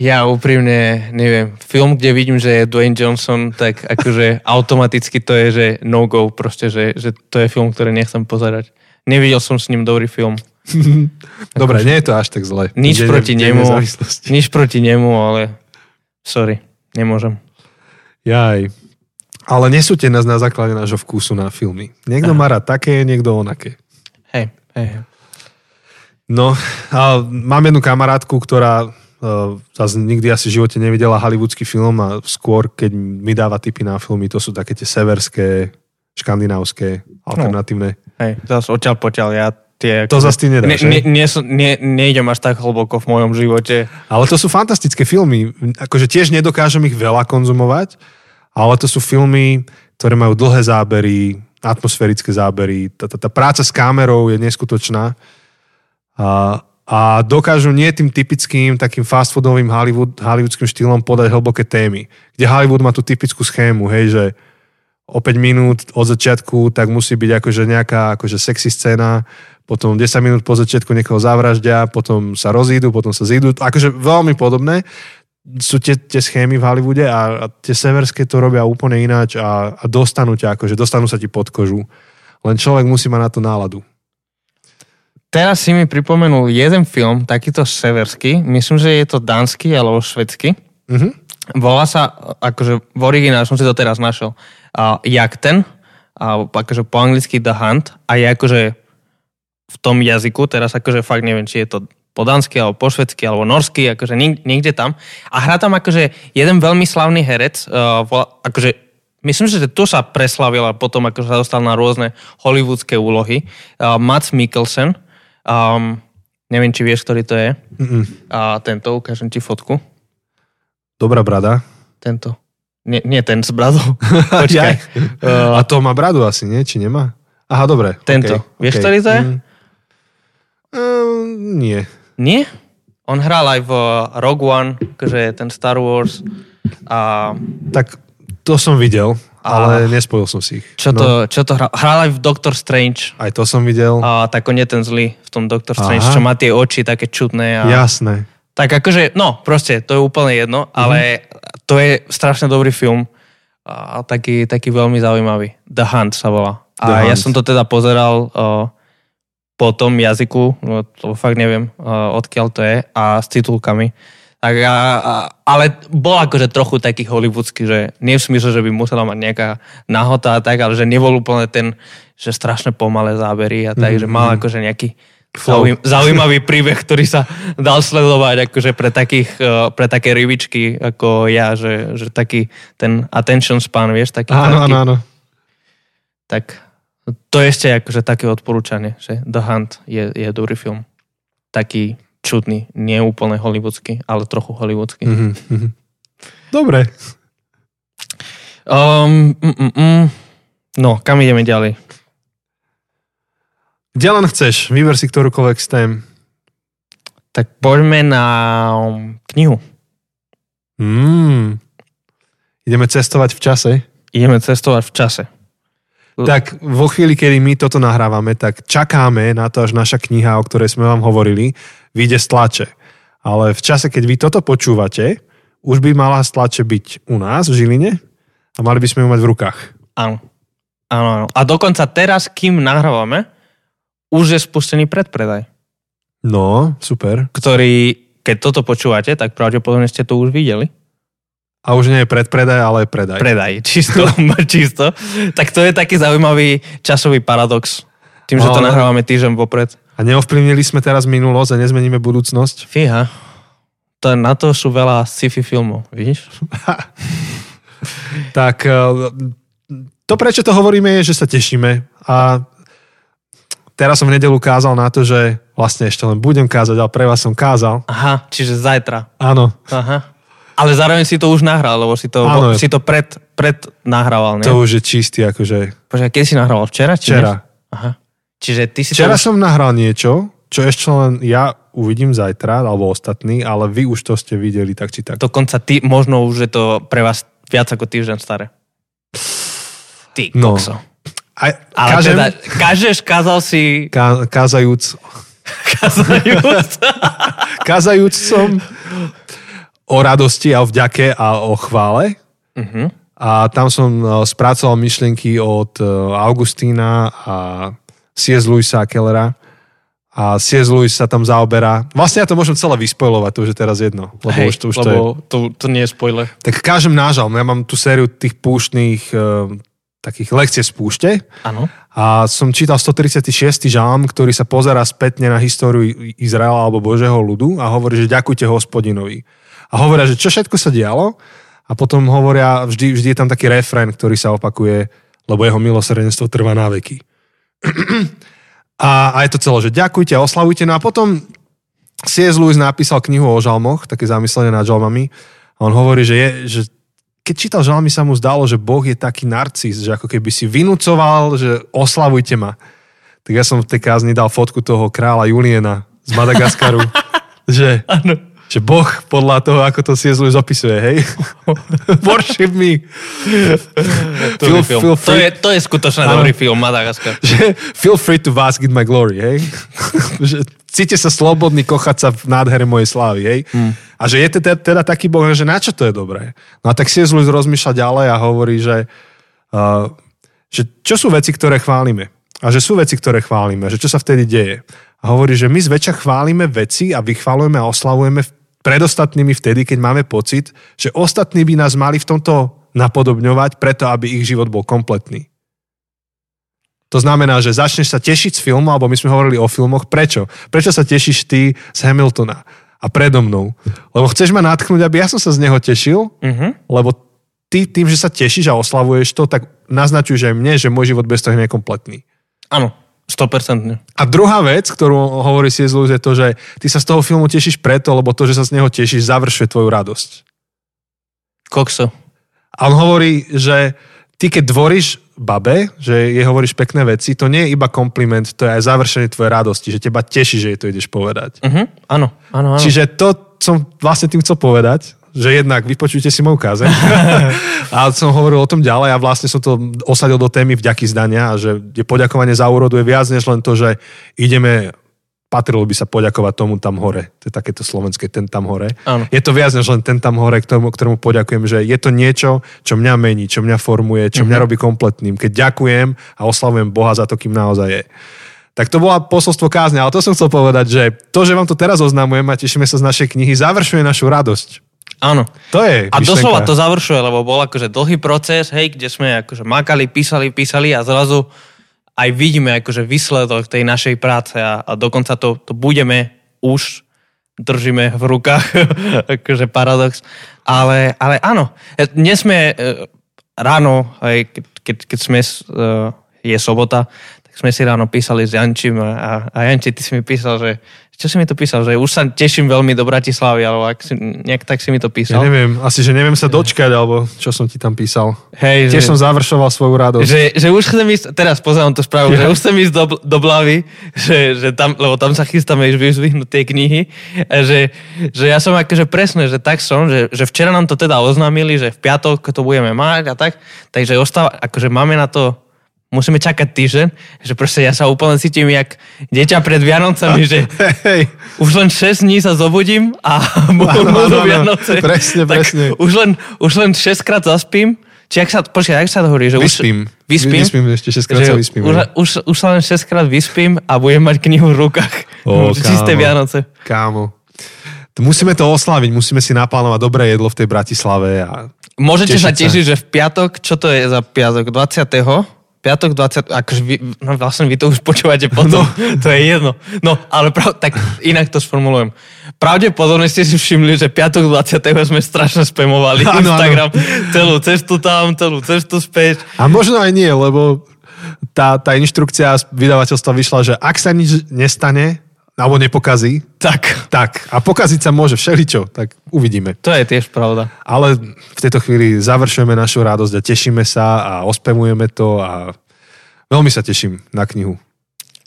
A: Ja úprimne, neviem, film, kde vidím, že je Dwayne Johnson, tak akože automaticky to je, že no-go, proste, že, že to je film, ktorý nechcem pozerať. Nevidel som s ním dobrý film.
B: Dobre, nie je to až tak zle.
A: Nič
B: Deň-
A: proti
B: deň
A: nemu, nič proti nemu, ale sorry, nemôžem.
B: Jaj. Ale nesúďte nás na základe nášho vkusu na filmy. Niekto má rád také, niekto onaké.
A: Hej, hej.
B: No, a mám jednu kamarátku, ktorá zase nikdy asi v živote nevidela hollywoodsky film a skôr, keď mi dáva tipy na filmy, to sú také tie severské, škandinávské, alternatívne.
A: hej. Zas odtiaľ potiaľ, ja tie...
B: To zase ty
A: ne,
B: nedáš,
A: ne,
B: hej?
A: nie, nie, nejdem až tak hlboko v mojom živote.
B: Ale to sú fantastické filmy. Akože tiež nedokážem ich veľa konzumovať, ale to sú filmy, ktoré majú dlhé zábery, atmosférické zábery. Tá, tá, tá práca s kamerou je neskutočná. A, a dokážu nie tým typickým takým fast foodovým Hollywood, hollywoodským štýlom podať hlboké témy. Kde Hollywood má tú typickú schému, hej, že o 5 minút od začiatku, tak musí byť akože nejaká akože sexy scéna, potom 10 minút po začiatku niekoho zavraždia, potom sa rozídu, potom sa zídu. Akože veľmi podobné sú tie, tie schémy v Hollywoode a, a tie severské to robia úplne ináč a, a dostanú ťa, akože dostanú sa ti pod kožu. Len človek musí mať na to náladu.
A: Teraz si mi pripomenul jeden film, takýto severský, myslím, že je to dánsky alebo švedský.
B: Mhm.
A: Volá sa, akože v originále som si to teraz našiel, uh, Jakten, a akože po anglicky The Hunt a je akože v tom jazyku, teraz akože fakt neviem, či je to po dánsky, alebo po švedsky, alebo norsky, akože niekde tam. A hrá tam akože jeden veľmi slavný herec, uh, volá, akože myslím, že tu sa preslavil a potom akože sa dostal na rôzne hollywoodske úlohy. Uh, Mats Mikkelsen, um, neviem, či vieš, ktorý to je.
B: Mm-mm.
A: A tento, ukážem ti fotku.
B: Dobrá brada.
A: Tento. Nie, nie ten s bradou. Počkaj. Uh,
B: A to má bradu asi, nie? Či nemá? Aha, dobre.
A: Tento.
B: okej,
A: Vieš,
B: okej.
A: ktorý to je?
B: Mm. Ehm, nie.
A: Nie? On hral aj v Rogue One, akože ten Star Wars. A
B: Tak to som videl, ale nespojil som si ich.
A: čo to, čo to hral? Hral aj v Doctor Strange.
B: Aj to som videl.
A: A tak on je ten zlý v tom Doctor Strange,
B: Aha.
A: čo má tie oči také čudné. A...
B: Jasné.
A: Tak akože, no, proste, to je úplne jedno,
B: Mhm.
A: ale to je strašne dobrý film a taký, taký veľmi zaujímavý. The Hunt sa volá.
B: The
A: A ja
B: Hunt.
A: som to teda pozeral uh, po tom jazyku, no, to fakt neviem, uh, odkiaľ to je, a s titulkami. Tak a, a, ale bol akože trochu taký hollywoodsky, že nie v smysle, že by musela mať nejaká nahota a tak, ale že nebol úplne ten, že strašne pomalé zábery a tak,
B: Mhm,
A: že mal
B: mhm.
A: akože nejaký
B: Flow.
A: Zaujím, zaujímavý príbeh, ktorý sa dal sledovať akože pre, takých, eh, pre také rybičky ako ja, že, že taký ten attention span, vieš, taký
B: Áno, áno, áno.
A: Tak to je ešte akože také odporúčanie, že The Hunt je, je dobrý film. Taký čudný, nie úplne hollywoodsky, ale trochu hollywoodsky. Mm.
B: Mhm, mhm. Dobre.
A: Um, mm, mm, mm. No, kam ideme ďalej?
B: Kde len chceš, vyber si ktorúkoľvek z tém.
A: Tak poďme na um, knihu.
B: Mm. Ideme cestovať v čase.
A: Ideme cestovať v čase.
B: Tak vo chvíli, kedy my toto nahrávame, tak čakáme na to, až naša kniha, o ktorej sme vám hovorili, vyjde z tlače. Ale v čase, keď vy toto počúvate, už by mala tlače byť u nás v Žiline a mali by sme ju mať v rukách.
A: Áno. Áno, áno. A dokonca teraz, kým nahrávame, už je spustený predpredaj,
B: No, super.
A: ktorý, keď toto počúvate, tak pravdepodobne ste to už videli.
B: A už nie je predpredaj, ale predaj.
A: Predaj, čisto, čisto. Tak to je taký zaujímavý časový paradox. Tým, že to
B: Ale-
A: nahrávame týždeň vopred.
B: A neovplyvnili sme teraz minulosť a nezmeníme budúcnosť.
A: Fíha. To, na to sú veľa sci-fi filmov, vidíš?
B: Tak eh, to, prečo to hovoríme, je, že sa tešíme. A teraz som v nedelu kázal na to, že vlastne ešte len budem kázať, ale pre vás som kázal.
A: Aha, čiže zajtra.
B: Áno.
A: Aha. Ale zároveň si to už nahral, lebo si to,
B: Áno.
A: si to pred, pred nahrával, ne?
B: To už je čistý, akože...
A: Počkaj, keď si nahrával? Včera? Či
B: Včera.
A: dnes? Aha. Čiže ty si
B: Včera
A: to už...
B: som nahral niečo, čo ešte len ja uvidím zajtra, alebo ostatní, ale vy už to ste videli tak či tak.
A: Dokonca ty, možno už je to pre vás viac ako týždeň staré. Ty,
B: No.
A: kokso.
B: Aj,
A: Ale
B: kážem,
A: teda, kážeš, kázal si...
B: ká, kázajúc,
A: Kázajúc.
B: kázajúc som o radosti a o vďake a o chvále.
A: uh-huh.
B: A tam som eh, spracoval myšlienky od eh, Augustína a C.S. Lewisa a Kellera. A C.S. Lewis sa tam zaoberá. Vlastne ja to môžem celé vyspojlovať, to už je teraz jedno. Lebo
A: Hej,
B: už to, už to je
A: lebo to, to nie je spoiler.
B: Tak kážem nážal. Ja mám tú sériu tých púštnych uh, takých lekcie z púšte
A: Áno.
B: a som čítal 136. žalm, ktorý sa pozera spätne na históriu Izraela alebo Božieho ľudu a hovorí, že ďakujte hospodinovi. A hovoria, že čo všetko sa dialo a potom hovoria, vždy, vždy je tam taký refrén, ktorý sa opakuje, lebo jeho milosrdenstvo trvá na veky. A, a je to celé, že ďakujte a oslavujte. No a potom C.S. Lewis napísal knihu o žalmoch, také zamyslenie nad žalmami. A on hovorí, že, je, že keď čítal žalmy, sa mu zdalo, že Boh je taký narcis, že ako keby si vynúcoval, že oslavujte ma. Tak ja som v tej kázni dal fotku toho kráľa Juliena z Madagaskaru, že,
A: Áno.
B: Že Boh podľa toho, ako to C.S. Lewis opisuje, hej? Worship me.
A: To,
B: Feel-
A: je film.
B: feel
A: to,
B: free-
A: je, to je skutočne
B: Áno.
A: dobrý film, Madagaskar.
B: že feel free to bask in my glory, hej? že cíte sa slobodný kochať sa v nádhere mojej slávy, hej? Hmm. A že je teda, teda taký Boh, že na čo to je dobré? No a tak si Lewis rozmýšľa ďalej a hovorí, že, uh, že čo sú veci, ktoré chválime? A že sú veci, ktoré chválime, že čo sa vtedy deje? A hovorí, že my zväčša chválime veci a vychválujeme a oslavujeme v- pred ostatnými vtedy, keď máme pocit, že ostatní by nás mali v tomto napodobňovať preto, aby ich život bol kompletný. To znamená, že začneš sa tešiť z filmu, alebo my sme hovorili o filmoch. Prečo? Prečo sa tešíš ty z Hamiltona a predo mnou? Lebo chceš ma natchnúť, aby ja som sa z neho tešil,
A: Uh-huh.
B: lebo ty tým, že sa tešíš a oslavuješ to, tak naznačuješ aj mne, že môj život bez toho je kompletný.
A: Áno, 100%.
B: A druhá vec, ktorú hovorí C.S. Lewis, je to, že ty sa z toho filmu tešíš preto, lebo to, že sa z neho tešíš, završuje tvoju radosť.
A: Kokso.
B: A on hovorí, že ty keď dvoríš babe, že jej hovoríš pekné veci, to nie je iba kompliment, to je aj završenie tvojej radosti, že teba teší, že jej to ideš povedať.
A: Uh-huh. Áno, áno, áno.
B: Čiže to som vlastne tým chcel povedať, že jednak vypočujte si moju kázeň. a som hovoril o tom ďalej a vlastne som to osadil do témy vďaky zdania a že je poďakovanie za úrodu je viac než len to, že ideme patrilo by sa poďakovať tomu tam hore. To je takéto slovenské, ten tam hore.
A: Áno.
B: Je to viac než len ten tam hore, ktorému, ktorému poďakujem, že je to niečo, čo mňa mení, čo mňa formuje, čo mňa robí kompletným. Keď ďakujem a oslavujem Boha za to, kým naozaj je. Tak to bola posolstvo kázne, ale to som chcel povedať, že to, že vám to teraz oznamujem a tešíme sa z našej knihy, završuje našu radosť.
A: Áno.
B: To je
A: A
B: myšlenka.
A: doslova to završuje, lebo bol akože dlhý proces, hej, kde sme akože makali, písali, písali a zrazu aj vidíme akože výsledok tej našej práce a, a dokonca to, to budeme už držíme v rukách, akože paradox. Ale, ale áno, E, dnes sme e, ráno, aj keď, keď, keď sme, e, je sobota, tak sme si ráno písali s Jančím a, a Janči, ty si mi písal, že čo si mi to písal, že už sa teším veľmi do Bratislavy, alebo ak si, nejak tak si mi to
B: Ja
A: písal.
B: neviem, asi, že neviem sa dočkať, alebo čo som ti tam písal.
A: Hej,
B: Tiež
A: že,
B: som završoval svoju radosť.
A: že, že už chcem ísť, teraz pozerám to správu,
B: Ja.
A: že už chcem ísť do, do Blavy, že, že tam, lebo tam sa chystáme už vyzvihnúť tie knihy, a že, že ja som akože presne, že tak som, že, že včera nám to teda oznámili, že v piatok to budeme mať a tak, takže ostáva, akože máme na to musíme čakať týždeň, že proste ja sa úplne cítim jak dieťa pred Vianocami, že
B: Hej,
A: už len 6 dní sa zobudím a budú. Vianoce.
B: Presne,
A: tak
B: presne.
A: Už len, už len 6 krát zaspím. Či ak sa, počkaj, jak sa to hovorí? Že
B: vyspím.
A: Už, vyspím?
B: Vyspím, ešte 6 krát sa vyspím.
A: Už, už, už sa len 6 krát vyspím a budem mať knihu v rukách.
B: Ó,
A: Čisté
B: kámo.
A: Vianoce.
B: Kámo. Musíme to oslaviť, musíme si naplánovať dobré jedlo v tej Bratislave a
A: Môžete
B: Tešiť
A: sa. tešiť, že v piatok, čo to je za piatok? 20. Piatok 20, akože vy, no vlastne vy to už počúvate potom, no. to je jedno. No, ale prav, tak inak to sformulujem. Pravdepodobne ste si všimli, že piatok 20. sme strašne spamovali
B: áno.
A: Instagram. Celú cestu tam, celú cestu späť.
B: A možno aj nie, lebo tá, tá inštrukcia z vydavateľstva vyšla, že ak sa nič nestane, alebo nepokazí,
A: Tak,
B: tak. A pokaziť sa môže všeličo, tak uvidíme.
A: to je tiež pravda.
B: Ale v tejto chvíli završujeme našu radosť a tešíme sa a ospevujeme to a veľmi sa teším na knihu.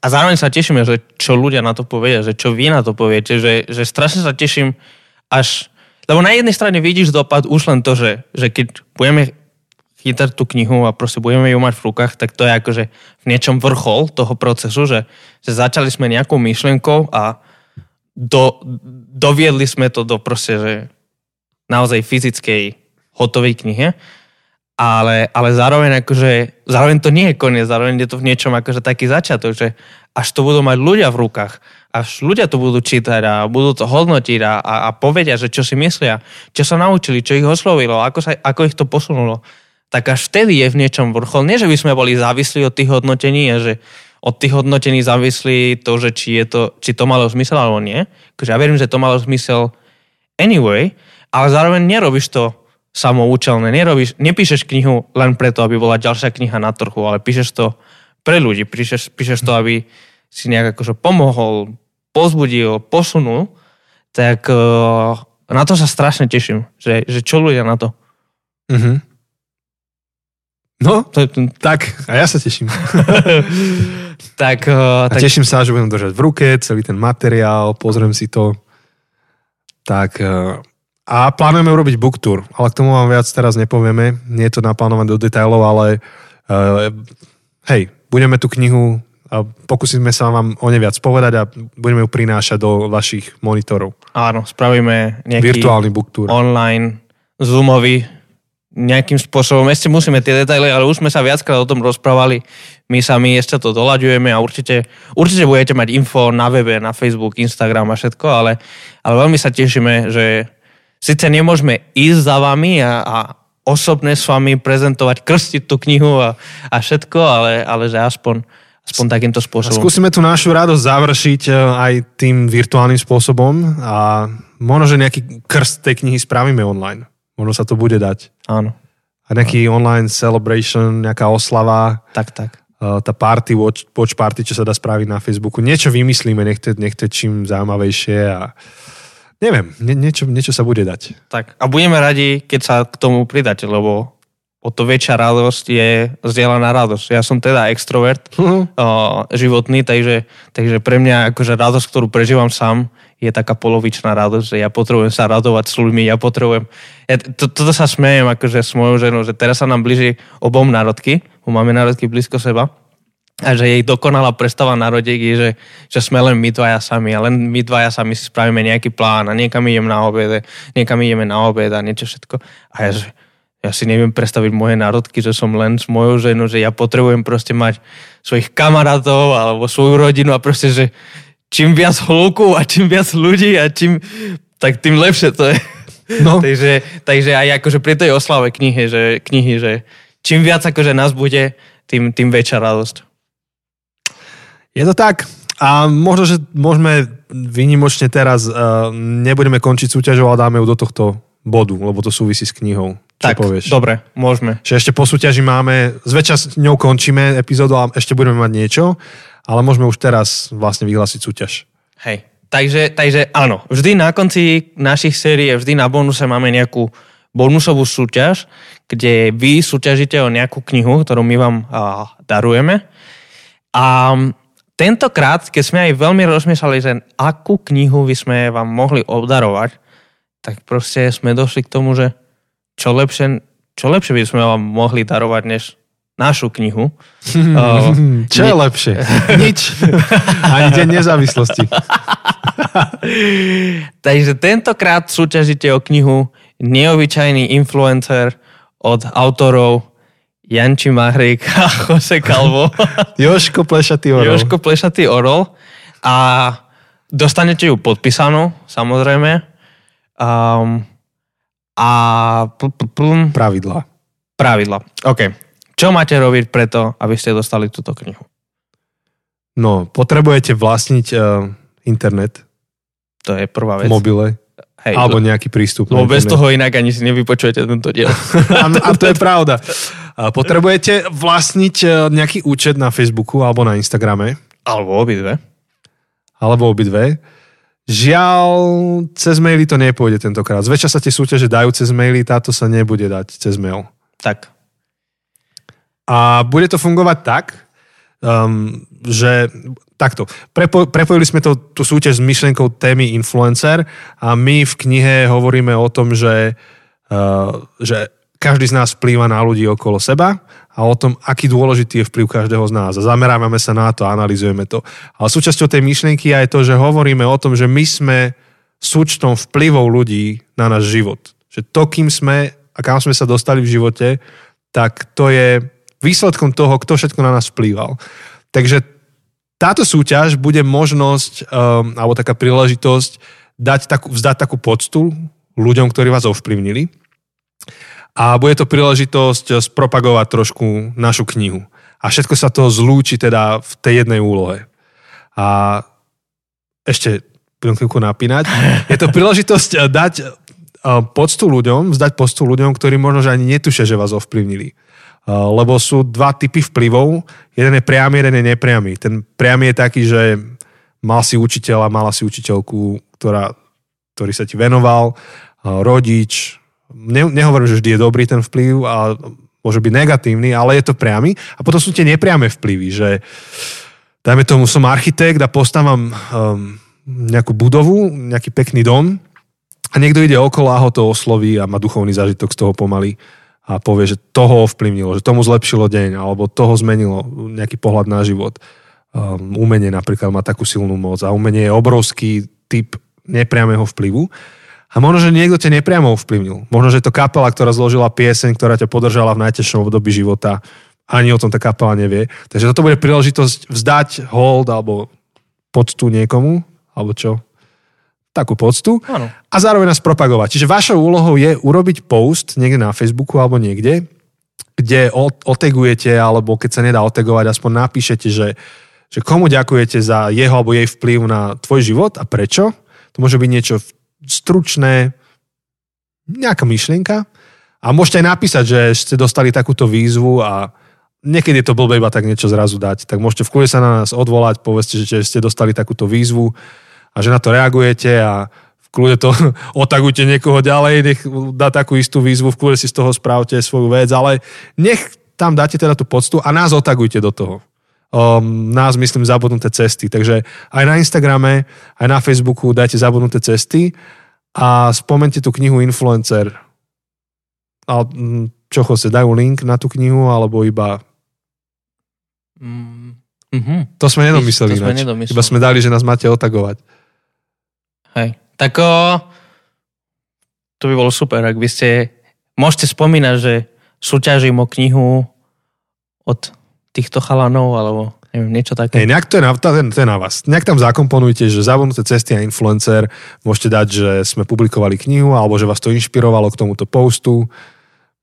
A: A zároveň sa tešíme, že čo ľudia na to povedia, že čo vy na to poviete, že, že strašne sa teším až... Lebo na jednej strane vidíš dopad už len to, že, že keď budeme chytať tú knihu a proste budeme ju mať v rukách, tak to je akože v niečom vrchol toho procesu, že, že začali sme nejakou myšlienkou a do, doviedli sme to do proste, že naozaj fyzickej hotovej knihe, ale, ale zároveň akože, zároveň to nie je koniec, zároveň je to v niečom akože taký začiatok, že až to budú mať ľudia v rukách, až ľudia to budú čítať a budú to hodnotiť a, a, a povedia, že čo si myslia, čo sa naučili, čo ich oslovilo, ako, sa, ako ich to posunulo, tak až vtedy je v niečom vrchol. Nie, že by sme boli závislí od tých hodnotení a že od tých hodnotení závislí to, že či, je to, či to malo zmysel alebo nie. Akože ja verím, že to malo zmysel anyway, ale zároveň nerobíš to samoučelné. Nerobíš, nepíšeš knihu len preto, aby bola ďalšia kniha na trhu, ale píšeš to pre ľudí. Píšeš, píšeš to, aby si nejak akože pomohol, pozbudil, posunul. Tak uh, na to sa strašne teším, že, že čo ľudia na to.
B: Mhm. No,
A: to je,
B: tak, a ja sa teším.
A: tak, uh,
B: A
A: tak
B: teším sa, že budem držať v ruke celý ten materiál, pozriem si to. Tak, eh, a plánujeme urobiť book tour, ale k tomu vám viac teraz nepovieme. Nie je to naplánované do detailov, ale uh, hej, budeme tú knihu a pokúsime sa vám o ne viac povedať a budeme ju prinášať do vašich monitorov.
A: áno, spravíme nejaký
B: Virtuálny book tour.
A: online, zoomový, nejakým spôsobom. Ešte musíme tie detaily, ale už sme sa viackrát o tom rozprávali. My sami ešte to doľaďujeme a určite, určite budete mať info na webe, na Facebook, Instagram a všetko, ale, ale veľmi sa tešíme, že síce nemôžeme ísť za vami a, a osobne s vami prezentovať, krstiť tú knihu a, a všetko, ale, ale že aspoň, aspoň takýmto spôsobom.
B: skúsime tú našu radosť završiť eh, aj tým virtuálnym spôsobom a možno, že nejaký krst tej knihy spravíme online. Možno sa to bude dať.
A: Áno,
B: A nejaký online celebration, nejaká oslava,
A: tak, tak.
B: eh, tá party, watch, watch party, čo sa dá spraviť na Facebooku. Niečo vymyslíme, nech to, nech to je čím zaujímavejšie a neviem, nie, niečo, niečo sa bude dať.
A: Tak. A budeme radi, keď sa k tomu pridáte, lebo o to väčšia radosť je zdieľaná radosť. Ja som teda extrovert o, životný, takže, takže pre mňa akože radosť, ktorú prežívam sám, je taká polovičná radosť, že ja potrebujem sa radovať s ľuďmi, ja potrebujem... Ja, to, toto sa smejem akože s mojou ženou, že teraz sa nám blíži obom národky, bo máme národky blízko seba, a že jej dokonalá predstava narodiek je, že, že sme len my dvaja sami a len my dvaja sami si spravíme nejaký plán a niekam idem na obed, niekam ideme na obed a niečo všetko. A ja, že ja si neviem predstaviť moje národky, že som len s mojou ženou, že ja potrebujem proste mať svojich kamarátov alebo svoju rodinu a proste, že čím viac hluku a čím viac ľudí a čím, tak tým lepšie to je.
B: No.
A: takže, takže aj akože pri tej oslave knihy, že, knihy, že čím viac akože nás bude, tým, tým väčšia radosť.
B: Je to tak. A možno, že môžeme výnimočne teraz, uh, nebudeme končiť súťažou, ale dáme ju do tohto bodu, lebo to súvisí s knihou. Čo
A: tak,
B: povieš?
A: dobre, môžeme.
B: Že ešte po súťaži máme, zväčša s ňou končíme epizódu a ešte budeme mať niečo, ale môžeme už teraz vlastne vyhlásiť súťaž.
A: Hej. Takže, takže áno, vždy na konci našich sérií, vždy na bonuse máme nejakú bonusovú súťaž, kde vy súťažíte o nejakú knihu, ktorú my vám a, darujeme. A tentokrát, keď sme aj veľmi rozmýšľali, že akú knihu by sme vám mohli obdarovať, tak proste sme došli k tomu, že čo lepšie, čo lepšie by sme vám mohli darovať, než našu knihu. Uh,
B: Čo je lepšie? Nič. Ani deň nezávislosti.
A: Takže tentokrát súťažíte o knihu Neobyčajný influencer od autorov Janči Mahrik a Jose Calvo.
B: Joško Plešatý orol.
A: Jožko Plešatý orol. A dostanete ju podpísanú, samozrejme. Um, a pl, pl, pl,
B: Pravidlá.
A: pravidla. OK. Čo máte robiť preto, aby ste dostali túto knihu?
B: No, potrebujete vlastniť uh, internet
A: To je prvá
B: v
A: vec.
B: mobile,
A: Hej,
B: alebo nejaký prístup.
A: lebo
B: na
A: bez toho inak ani si nevypočujete tento diel.
B: a, a to je pravda. Potrebujete vlastniť e, nejaký účet na Facebooku alebo na Instagrame.
A: Alebo obidve.
B: Alebo obidve. Žiaľ, cez maily to nepôjde tentokrát. Zväčša sa tie súťaže dajú cez maily, táto sa nebude dať cez mail.
A: Tak.
B: A bude to fungovať tak, um, že takto, prepo, prepojili sme to, tú súťaž s myšlienkou témy influencer a my v knihe hovoríme o tom, že, uh, že každý z nás vplýva na ľudí okolo seba a o tom, aký dôležitý je vplyv každého z nás. A zamerávame sa na to, analizujeme to. Ale súčasťou tej myšlienky je aj to, že hovoríme o tom, že my sme súčtom vplyvov ľudí na náš život. Že to, kým sme a kam sme sa dostali v živote, tak to je výsledkom toho, kto všetko na nás vplýval. Takže táto súťaž bude možnosť, um, alebo taká príležitosť dať takú, vzdať takú poctu ľuďom, ktorí vás ovplyvnili. A bude to príležitosť spropagovať trošku našu knihu. A všetko sa to zlúči teda v tej jednej úlohe. A ešte budem chvíľku napínať. Je to príležitosť dať uh, poctu ľuďom, vzdať poctu ľuďom, ktorí možno, že ani netušia, že vás ovplyvnili. Eh, lebo sú dva typy vplyvov. Jeden je priamy, jeden je nepriamy. Ten priamy je taký, že mal si učiteľa, mala si učiteľku, ktorá, ktorý sa ti venoval, eh, rodič. Ne, nehovorím, že vždy je dobrý ten vplyv a môže byť negatívny, ale je to priamy. A potom sú tie nepriame vplyvy, že dajme tomu, som architekt a postavám um, nejakú budovu, nejaký pekný dom a niekto ide okolo a ho to osloví a má duchovný zážitok z toho pomaly a povie, že toho ovplyvnilo, že tomu zlepšilo deň, alebo toho zmenilo nejaký pohľad na život. Um, umenie napríklad má takú silnú moc a umenie je obrovský typ nepriamého vplyvu. A možno, že niekto ťa nepriamo ovplyvnil. Možno, že to kapela, ktorá zložila pieseň, ktorá ťa podržala v najtežšom období života, ani o tom tá kapela nevie. Takže toto bude príležitosť vzdať hold alebo poctu niekomu, alebo čo? Takú poctu ano. a zároveň nás propagovať. Čiže vašou úlohou je urobiť post niekde na Facebooku alebo niekde, kde otegujete, alebo keď sa nedá otegovať, aspoň napíšete, že, že komu ďakujete za jeho alebo jej vplyv na tvoj život a prečo. To môže byť niečo stručné, nejaká myšlienka. A môžete aj napísať, že ste dostali takúto výzvu a niekedy je to blbé iba tak niečo zrazu dať. Tak môžete v kľude sa na nás odvolať, povedzte, že ste dostali takúto výzvu a že na to reagujete a v kľude to otagujte niekoho ďalej, nech dá takú istú výzvu, v kľude si z toho správte svoju vec, ale nech tam dáte teda tú poctu a nás otagujte do toho. Um, nás, myslím, zabudnuté cesty. Takže aj na Instagrame, aj na Facebooku dajte zabudnuté cesty a spomente tú knihu Influencer. A mm, čo chcete, dajú link na tú knihu, alebo iba... Mm-hmm. To sme nedomysleli. To sme nedomysleli. Iba sme dali, že nás máte otagovať.
A: Hej. Tak o, to by bolo super, ak by ste... Môžete spomínať, že súťažím o knihu od týchto chalanov, alebo neviem, niečo také.
B: Hey, nejak to je, na, to, to na vás. Nejak tam zakomponujte, že zabudnuté cesty a influencer, môžete dať, že sme publikovali knihu, alebo že vás to inšpirovalo k tomuto postu.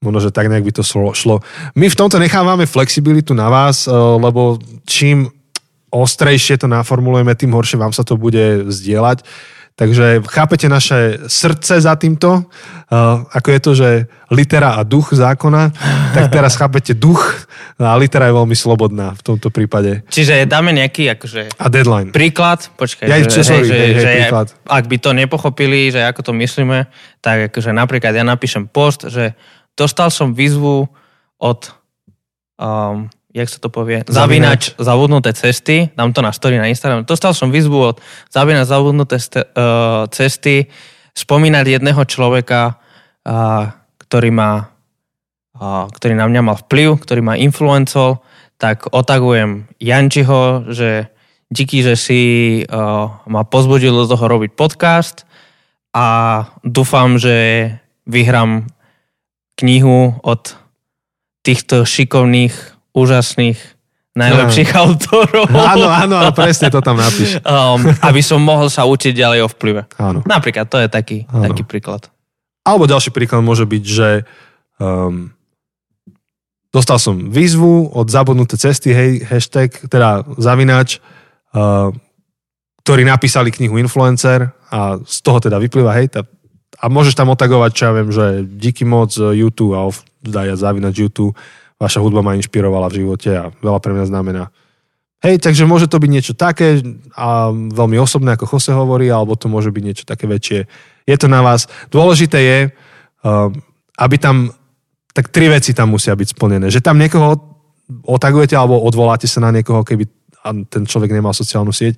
B: Možno, že tak nejak by to šlo. My v tomto nechávame flexibilitu na vás, lebo čím ostrejšie to naformulujeme, tým horšie vám sa to bude zdieľať. Takže chápete naše srdce za týmto, uh, ako je to, že litera a duch zákona, tak teraz chápete duch a litera je veľmi slobodná v tomto prípade.
A: Čiže dáme nejaký akože...
B: A deadline.
A: Príklad, počkaj,
B: ja, že, sorry,
A: že,
B: hej, hej,
A: že
B: príklad.
A: ak by to nepochopili, že ako to myslíme, tak akože napríklad ja napíšem post, že dostal som výzvu od um, jak sa to povie, zavinač zavudnuté cesty, dám to na story na Instagram. Dostal som výzvu od zavinač zavudnuté uh, cesty spomínať jedného človeka, uh, ktorý má uh, ktorý na mňa mal vplyv, ktorý ma influencol, tak otagujem Jančiho, že díky, že si uh, ma pozbudil do toho robiť podcast a dúfam, že vyhrám knihu od týchto šikovných úžasných najlepších no. autorov.
B: Áno, áno, áno, presne to tam napíš.
A: Um, aby som mohol sa učiť ďalej o vplyve.
B: Áno.
A: Napríklad, to je taký, taký príklad.
B: Alebo ďalší príklad môže byť, že um, dostal som výzvu od zabudnuté cesty, hej, hashtag, teda zavinač, uh, ktorí napísali knihu Influencer a z toho teda vyplýva, hej, tá, a môžeš tam otagovať, čo ja viem, že díky moc YouTube a daj zavinač YouTube vaša hudba ma inšpirovala v živote a veľa pre mňa znamená. Hej, takže môže to byť niečo také a veľmi osobné, ako Jose hovorí, alebo to môže byť niečo také väčšie. Je to na vás. Dôležité je, um, aby tam, tak tri veci tam musia byť splnené. Že tam niekoho otagujete alebo odvoláte sa na niekoho, keby a ten človek nemal sociálnu sieť.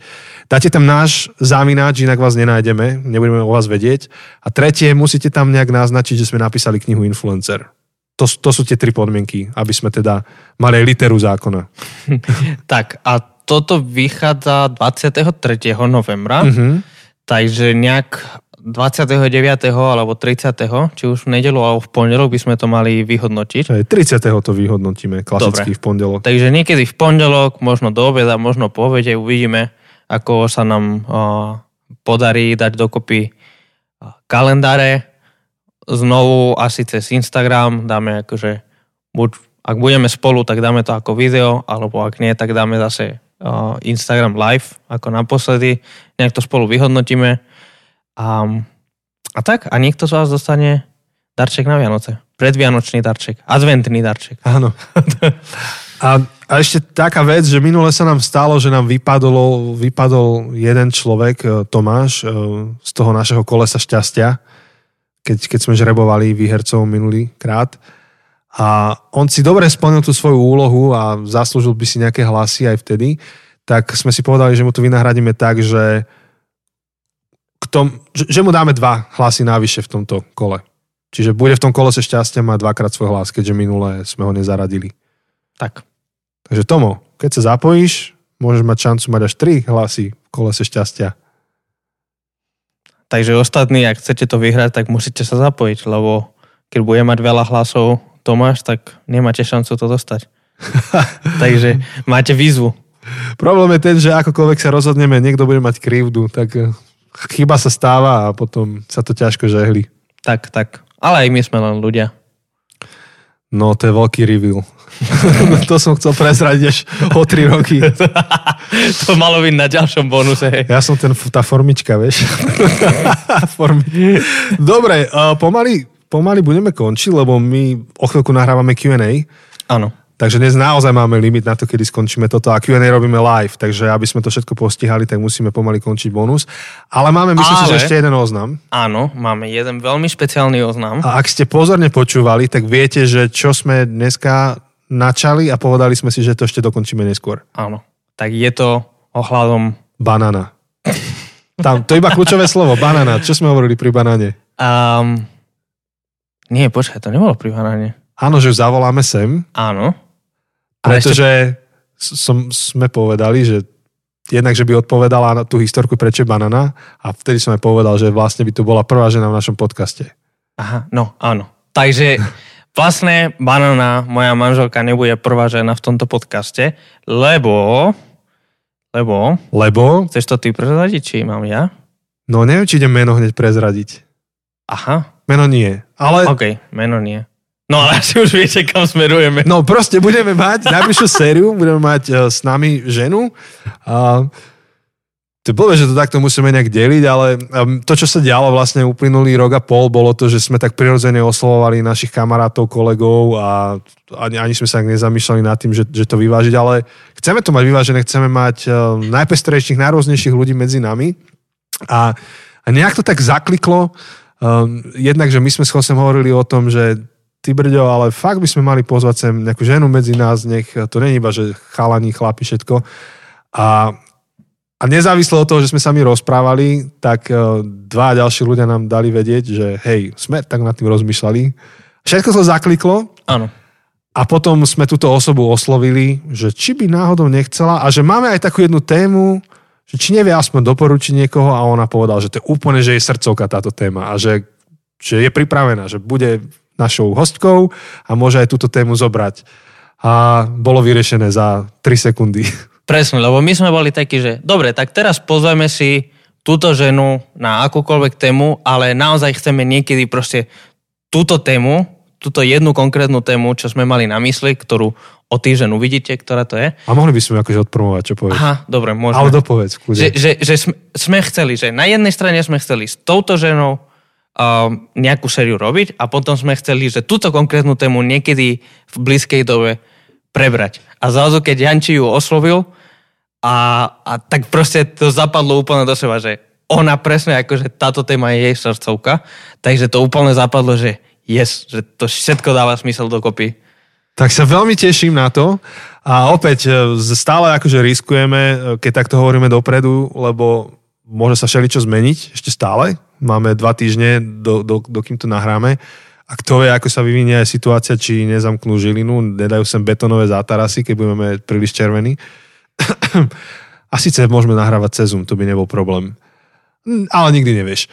B: Dáte tam náš závináč, inak vás nenájdeme, nebudeme o vás vedieť. A tretie, musíte tam nejak naznačiť, že sme napísali knihu Influencer. To, to sú tie tri podmienky, aby sme teda mali literu zákona.
A: tak a toto vychádza 23. novembra, uh-huh. takže nejak 29. alebo 30. či už v nedelu alebo v pondelok by sme to mali vyhodnotiť.
B: Aj 30. to vyhodnotíme, klasicky Dobre. v pondelok.
A: Takže niekedy v pondelok, možno do obeda, možno po obede uvidíme, ako sa nám uh, podarí dať dokopy kalendáre. Znovu asi cez Instagram dáme akože, buď ak budeme spolu, tak dáme to ako video, alebo ak nie, tak dáme zase uh, Instagram live, ako naposledy. Nejak to spolu vyhodnotíme a, a tak, a niekto z vás dostane darček na Vianoce. Predvianočný darček, adventný darček.
B: Áno. A, a ešte taká vec, že minule sa nám stalo, že nám vypadol, vypadol jeden človek, e, Tomáš, e, z toho našeho kolesa šťastia, keď, keď sme žrebovali výhercov minulý krát. A on si dobre splnil tú svoju úlohu a zaslúžil by si nejaké hlasy aj vtedy, tak sme si povedali, že mu to vynahradíme tak, že k tom, že, že mu dáme dva hlasy návyše v tomto kole. Čiže bude v tom kolese šťastia mať dvakrát svoj hlas, keďže minulé sme ho nezaradili.
A: Tak.
B: Takže Tomo, keď sa zapojíš, môžeš mať šancu mať až tri hlasy v kolese šťastia.
A: Takže ostatní, ak chcete to vyhrať, tak musíte sa zapojiť, lebo keď bude mať veľa hlasov Tomáš, tak nemáte šancu to dostať. Takže máte výzvu.
B: Problém je ten, že akokoľvek sa rozhodneme, niekto bude mať krivdu, tak chyba sa stáva a potom sa to ťažko žehli.
A: Tak, tak. Ale aj my sme len ľudia.
B: No, to je veľký reveal. to som chcel prezradiť až o 3 roky.
A: to malo byť na ďalšom bonuse. Hej.
B: Ja som ten, tá formička, vieš. Formi. Dobre, uh, pomaly, pomaly budeme končiť, lebo my o chvíľku nahrávame Q&A.
A: Áno.
B: Takže dnes naozaj máme limit na to, kedy skončíme toto a Q&A robíme live, takže aby sme to všetko postihali, tak musíme pomaly končiť bonus. Ale máme, myslím Ale, si, že ešte jeden oznam.
A: Áno, máme jeden veľmi špeciálny oznam.
B: A ak ste pozorne počúvali, tak viete, že čo sme dneska načali a povedali sme si, že to ešte dokončíme neskôr.
A: Áno, tak je to ohľadom...
B: Banana. Tam, to je iba kľúčové slovo, banana. Čo sme hovorili pri banáne?
A: Um, nie, počkaj, to nebolo pri banáne.
B: Áno, že zavoláme sem.
A: Áno.
B: Pretože som, sme povedali, že jednak, že by odpovedala na tú historku prečo banana a vtedy som aj povedal, že vlastne by to bola prvá žena v našom podcaste.
A: Aha, no áno. Takže vlastne banana, moja manželka nebude prvá žena v tomto podcaste, lebo lebo...
B: Lebo?
A: Chceš to ty prezradiť, či mám ja?
B: No neviem, či idem meno hneď prezradiť.
A: Aha.
B: Meno nie. Ale...
A: OK, meno nie. No ale asi už viete, kam smerujeme.
B: No proste budeme mať najbližšiu sériu, budeme mať uh, s nami ženu. A to blbé, že to takto musíme nejak deliť, ale um, to, čo sa dialo vlastne uplynulý rok a pol, bolo to, že sme tak prirodzene oslovovali našich kamarátov, kolegov a ani, ani sme sa nezamýšľali nad tým, že, že to vyvážiť, ale chceme to mať vyvážené, chceme mať uh, najpestrejších, najrôznejších ľudí medzi nami a, a nejak to tak zakliklo, um, jednak, že my sme s Chosem hovorili o tom, že ty brďo, ale fakt by sme mali pozvať sem nejakú ženu medzi nás, nech to není iba, že chalani, chlapi, všetko. A, a nezávislo od toho, že sme sa mi rozprávali, tak e, dva ďalší ľudia nám dali vedieť, že hej, sme tak nad tým rozmýšľali. Všetko sa zakliklo.
A: Áno.
B: A potom sme túto osobu oslovili, že či by náhodou nechcela a že máme aj takú jednu tému, že či nevie aspoň doporučiť niekoho a ona povedala, že to je úplne, že je srdcovka táto téma a že, že je pripravená, že bude našou hostkou a môže aj túto tému zobrať. A bolo vyriešené za 3 sekundy.
A: Presne, lebo my sme boli takí, že dobre, tak teraz pozveme si túto ženu na akúkoľvek tému, ale naozaj chceme niekedy proste túto tému, túto jednu konkrétnu tému, čo sme mali na mysli, ktorú o týždeň uvidíte, ktorá to je.
B: A mohli by sme akože odpromovať, čo povieš.
A: Aha, dobre, môžeme.
B: Ale dopovedz,
A: že, že, že sme, sme chceli, že na jednej strane sme chceli s touto ženou uh, nejakú sériu robiť a potom sme chceli, že túto konkrétnu tému niekedy v v blízkej dobe prebrať. A zrazu, keď Janči ju oslovil, a, a tak proste to zapadlo úplne do seba, že ona presne, akože táto téma je jej srdcovka, takže to úplne zapadlo, že yes, že to všetko dáva smysel dokopy.
B: Tak sa veľmi teším na to a opäť e, stále akože riskujeme, e, keď takto hovoríme dopredu, lebo môže sa všeličo zmeniť ešte stále. Máme dva týždne, do, do, dokým to nahráme. A kto vie, ako sa vyvinie aj situácia, či nezamknú žilinu, nedajú sem betonové zátarasy, keď budeme príliš červení. A síce môžeme nahrávať cez Zoom, to by nebol problém. Ale nikdy nevieš.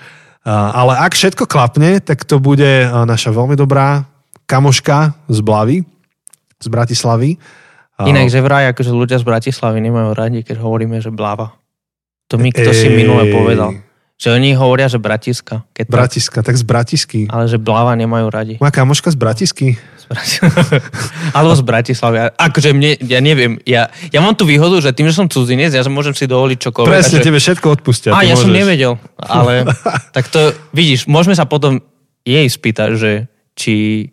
B: Ale ak všetko klapne, tak to bude naša veľmi dobrá kamoška z Blavy, z Bratislavy.
A: Inak, že vraj, akože ľudia z Bratislavy nemajú radi, keď hovoríme, že Blava. To mi kto si minule povedal. Že oni hovoria, že Bratiska.
B: Keď Bratiska, tak z Bratisky.
A: Ale že Blava nemajú radi.
B: Moja kamoška z Bratisky. Z
A: Bratislavy. Alebo z Bratislavy. Akože mne, ja neviem, ja, ja mám tu výhodu, že tým, že som cudzinec, ja môžem si dovoliť čokoľvek.
B: Presne, že... tebe všetko odpustia.
A: A ja môžeš. som nevedel, ale tak to, vidíš, môžeme sa potom jej spýtať, že či,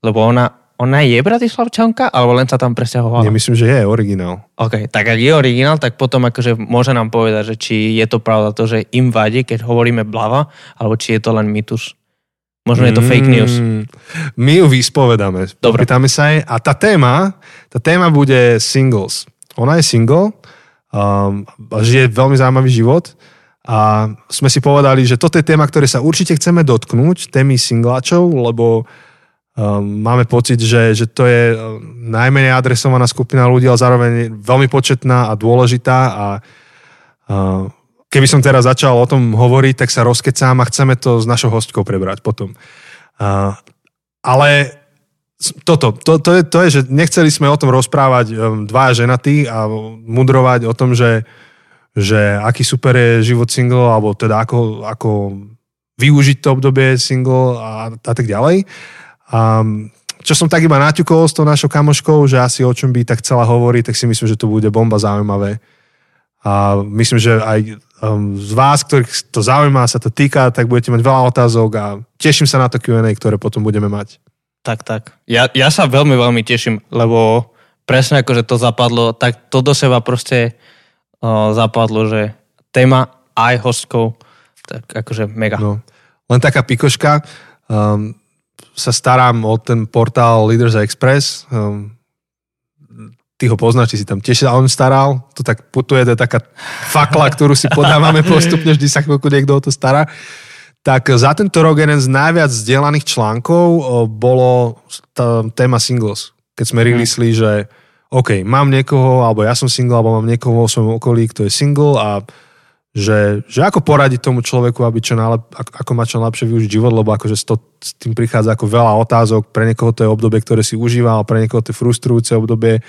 A: lebo ona, ona je Bratislavčanka, alebo len sa tam presťahovala?
B: Ja myslím, že je originál.
A: OK, tak ak je originál, tak potom akože môže nám povedať, že či je to pravda to, že im vadí, keď hovoríme blava, alebo či je to len mýtus. Možno je to fake mm, news.
B: My ju vyspovedáme. Dobre. Pýtame sa jej. A tá téma, tá téma bude singles. Ona je single, um, žije veľmi zaujímavý život a sme si povedali, že toto je téma, ktoré sa určite chceme dotknúť, témy singláčov, lebo máme pocit, že, že to je ehm, najmenej adresovaná skupina ľudí, ale zároveň veľmi početná a dôležitá a ehm, keby som teraz začal o tom hovoriť, tak sa rozkecám a chceme to s našou hostkou prebrať potom. Ale toto, to, to, je, to je, že nechceli sme o tom rozprávať dva ženatí a mudrovať o tom, že, že aký super je život single, alebo teda ako, ako využiť to obdobie single a, a tak ďalej a čo som tak iba naťukol s tou našou kamoškou, že asi o čom by tak chcela hovoriť, tak si myslím, že to bude bomba zaujímavé. A myslím, že aj um, z vás, ktorých to zaujíma, sa to týka, tak budete mať veľa otázok a teším sa na to Q&A, ktoré potom budeme mať.
A: Tak, tak. Ja, ja sa veľmi, veľmi teším, lebo presne ako, že to zapadlo, tak to do seba proste uh, zapadlo, že téma aj hostkou, tak akože mega. No.
B: Len taká pikoška, um, sa starám o ten portál Leaders Express. Um, ty ho poznáš, ty si tam tiež on staral. To tak putuje, to je taká fakla, ktorú si podávame postupne, vždy sa chvíľku niekto o to stará. Tak za tento rok jeden z najviac zdieľaných článkov bolo tá téma singles. Keď sme rilisli, že OK, mám niekoho, alebo ja som single, alebo mám niekoho vo svojom okolí, kto je single a že, že ako poradiť tomu človeku, aby čo najlep, ako, ako má čo najlepšie využiť život, lebo akože s, to, s tým prichádza ako veľa otázok, pre niekoho to je obdobie, ktoré si užíval, pre niekoho to je frustrujúce obdobie.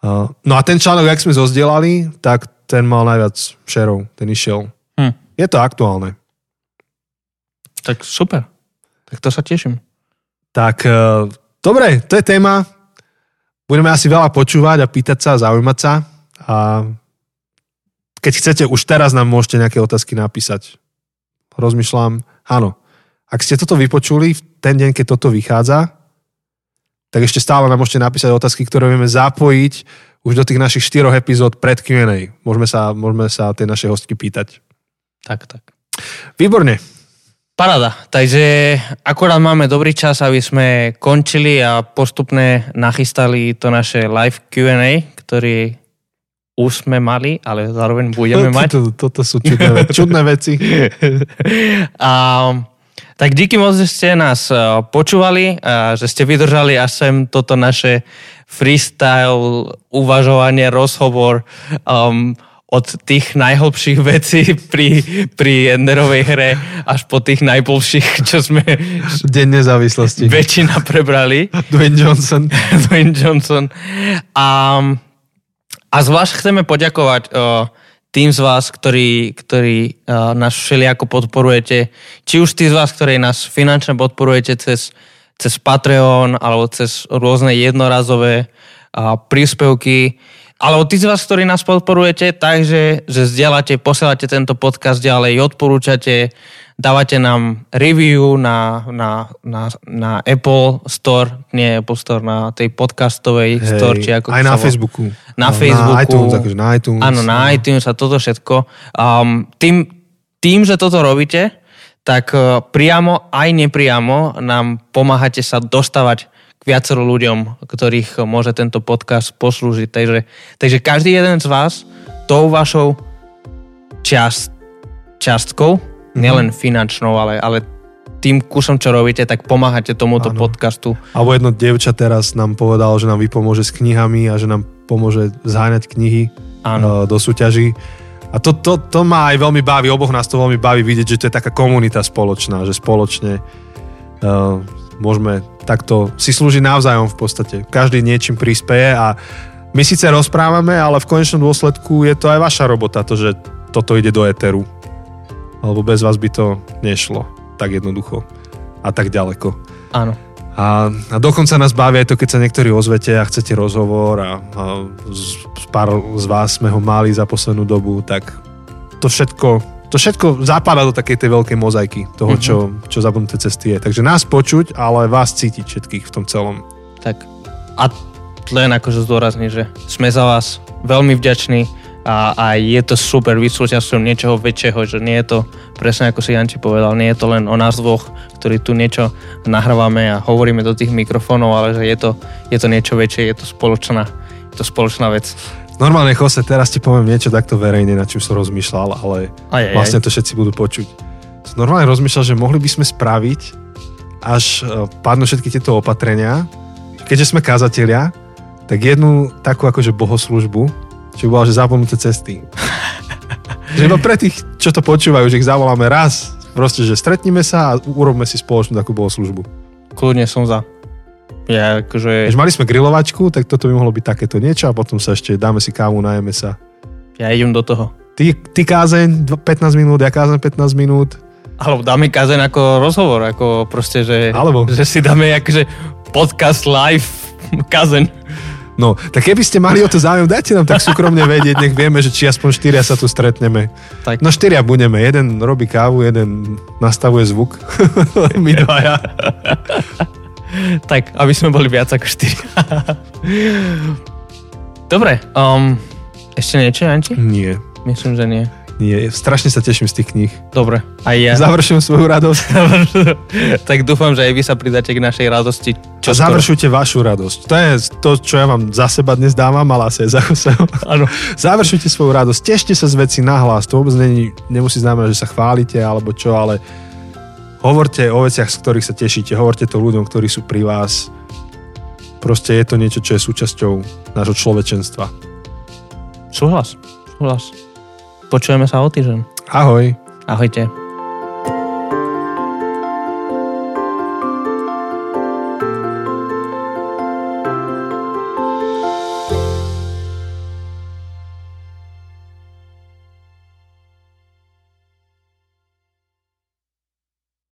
B: Uh, no a ten článok, jak sme zozdielali, tak ten mal najviac šerov, ten išiel. Hm. Je to aktuálne.
A: Tak super. Tak to sa teším.
B: Tak uh, dobre, to je téma. Budeme asi veľa počúvať a pýtať sa, zaujímať sa. A keď chcete, už teraz nám môžete nejaké otázky napísať. Rozmýšľam, áno. Ak ste toto vypočuli v ten deň, keď toto vychádza, tak ešte stále nám môžete napísať otázky, ktoré vieme zapojiť už do tých našich štyroch epizód pred Q&A. Môžeme sa, môžeme sa tej našej hostky pýtať.
A: Tak, tak.
B: Výborne.
A: Parada. Takže akorát máme dobrý čas, aby sme končili a postupne nachystali to naše live Q&A, ktorý už sme mali, ale zároveň budeme mať.
B: Toto, toto sú čudné, čudné veci.
A: a, tak díky moc, že ste nás e, počúvali, a že ste vydržali až sem toto naše freestyle, uvažovanie, rozhovor um, od tých najhlbších vecí pri, pri Enderovej hre až po tých najbolších, čo sme
B: Deň nezávislosti.
A: väčšina prebrali.
B: Dwayne Johnson.
A: Dwayne Johnson. A um, a zvlášť chceme poďakovať uh, tým z vás, ktorí, ktorí uh, nás všelijako podporujete. Či už tí z vás, ktorí nás finančne podporujete cez, cez Patreon alebo cez rôzne jednorazové uh, príspevky. Ale tí z vás, ktorí nás podporujete, takže že zdieľate, posielate tento podcast ďalej, odporúčate, dávate nám review na, na, na, na Apple Store, nie Apple Store, na tej podcastovej
B: Hej,
A: store, či ako
B: aj na. Facebooku.
A: Na
B: No,
A: Facebooku.
B: Na iTunes, akože na iTunes.
A: Áno, na
B: no.
A: iTunes a toto všetko. Um, tým, tým, že toto robíte, tak uh, priamo aj nepriamo nám pomáhate sa dostávať k viacero ľuďom, ktorých môže tento podcast poslúžiť. Takže, takže každý jeden z vás tou vašou čas, častkou. Nielen finančnou, ale, ale tým kusom, čo robíte, tak pomáhate tomuto
B: Áno.
A: podcastu.
B: Alebo jedno dievča teraz nám povedalo, že nám vypomôže s knihami a že nám pomôže zháňať knihy
A: Áno.
B: eh, do súťaží. A to, to, to ma aj veľmi baví, oboch nás to veľmi baví vidieť, že to je taká komunita spoločná, že spoločne uh, môžeme takto si slúžiť navzájom v podstate. Každý niečím prispieje a my síce rozprávame, ale v konečnom dôsledku je to aj vaša robota, to, že toto ide do éteru. Alebo bez vás by to nešlo tak jednoducho a tak ďaleko.
A: Áno.
B: A, a dokonca nás baví aj to, keď sa niektorí ozvete a chcete rozhovor a, a z, pár z vás sme ho mali za poslednú dobu, tak to všetko, to všetko zapadá do takej tej veľkej mozaiky toho, čo, čo zabudnuté cesty je. Takže nás počuť, ale vás cítiť všetkých v tom celom.
A: Tak a len akože zdôrazniť, že sme za vás veľmi vďační a, a je to super súčasťou niečoho väčšieho, že nie je to presne ako si Janči povedal, nie je to len o nás dvoch, ktorí tu niečo nahrávame a hovoríme do tých mikrofónov, ale že je to, je to niečo väčšie, je to spoločná, je to spoločná vec.
B: Normálne, Jose, teraz ti poviem niečo takto verejne, nad čím som rozmýšľal, ale
A: Aj, aj,
B: vlastne to všetci budú počuť. Normálne rozmýšľal, že mohli by sme spraviť, až e, padnú všetky tieto opatrenia, keďže sme kázatelia, tak jednu takú akože bohoslužbu, čo bola, že zapomnuté cesty. že iba pre tých, čo to počúvajú, že ich zavoláme raz, proste, že stretnime sa a urobme si spoločnú takú bohoslužbu.
A: Kľudne som za. Ja akože,
B: Keď mali sme grilovačku, tak toto by mohlo byť takéto niečo a potom sa ešte dáme si kávu, najeme sa.
A: ja idem do toho.
B: Ty, ty kázeň dva- 15 minút, ja kázeň 15 minút.
A: Alebo dáme kazen ako rozhovor, ako proste, že,
B: Alebo-
A: že si dáme akože podcast live kazen.
B: No, tak keby ste mali o to záujem, dajte nám tak súkromne vedieť, nech vieme, že či aspoň štyria sa tu stretneme.
A: Tak.
B: No štyria budeme, jeden robí kávu, jeden nastavuje zvuk. My dvaja.
A: Tak, aby sme boli viac ako 4. Dobre, um, ešte niečo, Janči?
B: Nie,
A: Myslím, že nie.
B: Nie, strašne sa teším z tých kníh.
A: Dobre, aj ja.
B: Završujem svoju radosť
A: tak dúfam, že aj vy sa pridáte k našej radosti.
B: a završujte vašu radosť. To je to, čo ja vám za seba dnes dávam, ale asi aj za.
A: Áno.
B: Završujte svoju radosť, tešte sa z veci nahlas. To vôbec není, nemusí znamenať, že sa chválite alebo čo, ale hovorte o veciach, z ktorých sa tešíte. Hovorte to ľuďom, ktorí sú pri vás. Proste je to niečo, čo je súčasťou nášho človečenstva.
A: Súhlas, súhlas. Počujeme sa o týždeň.
B: Ahoj.
A: Ahojte.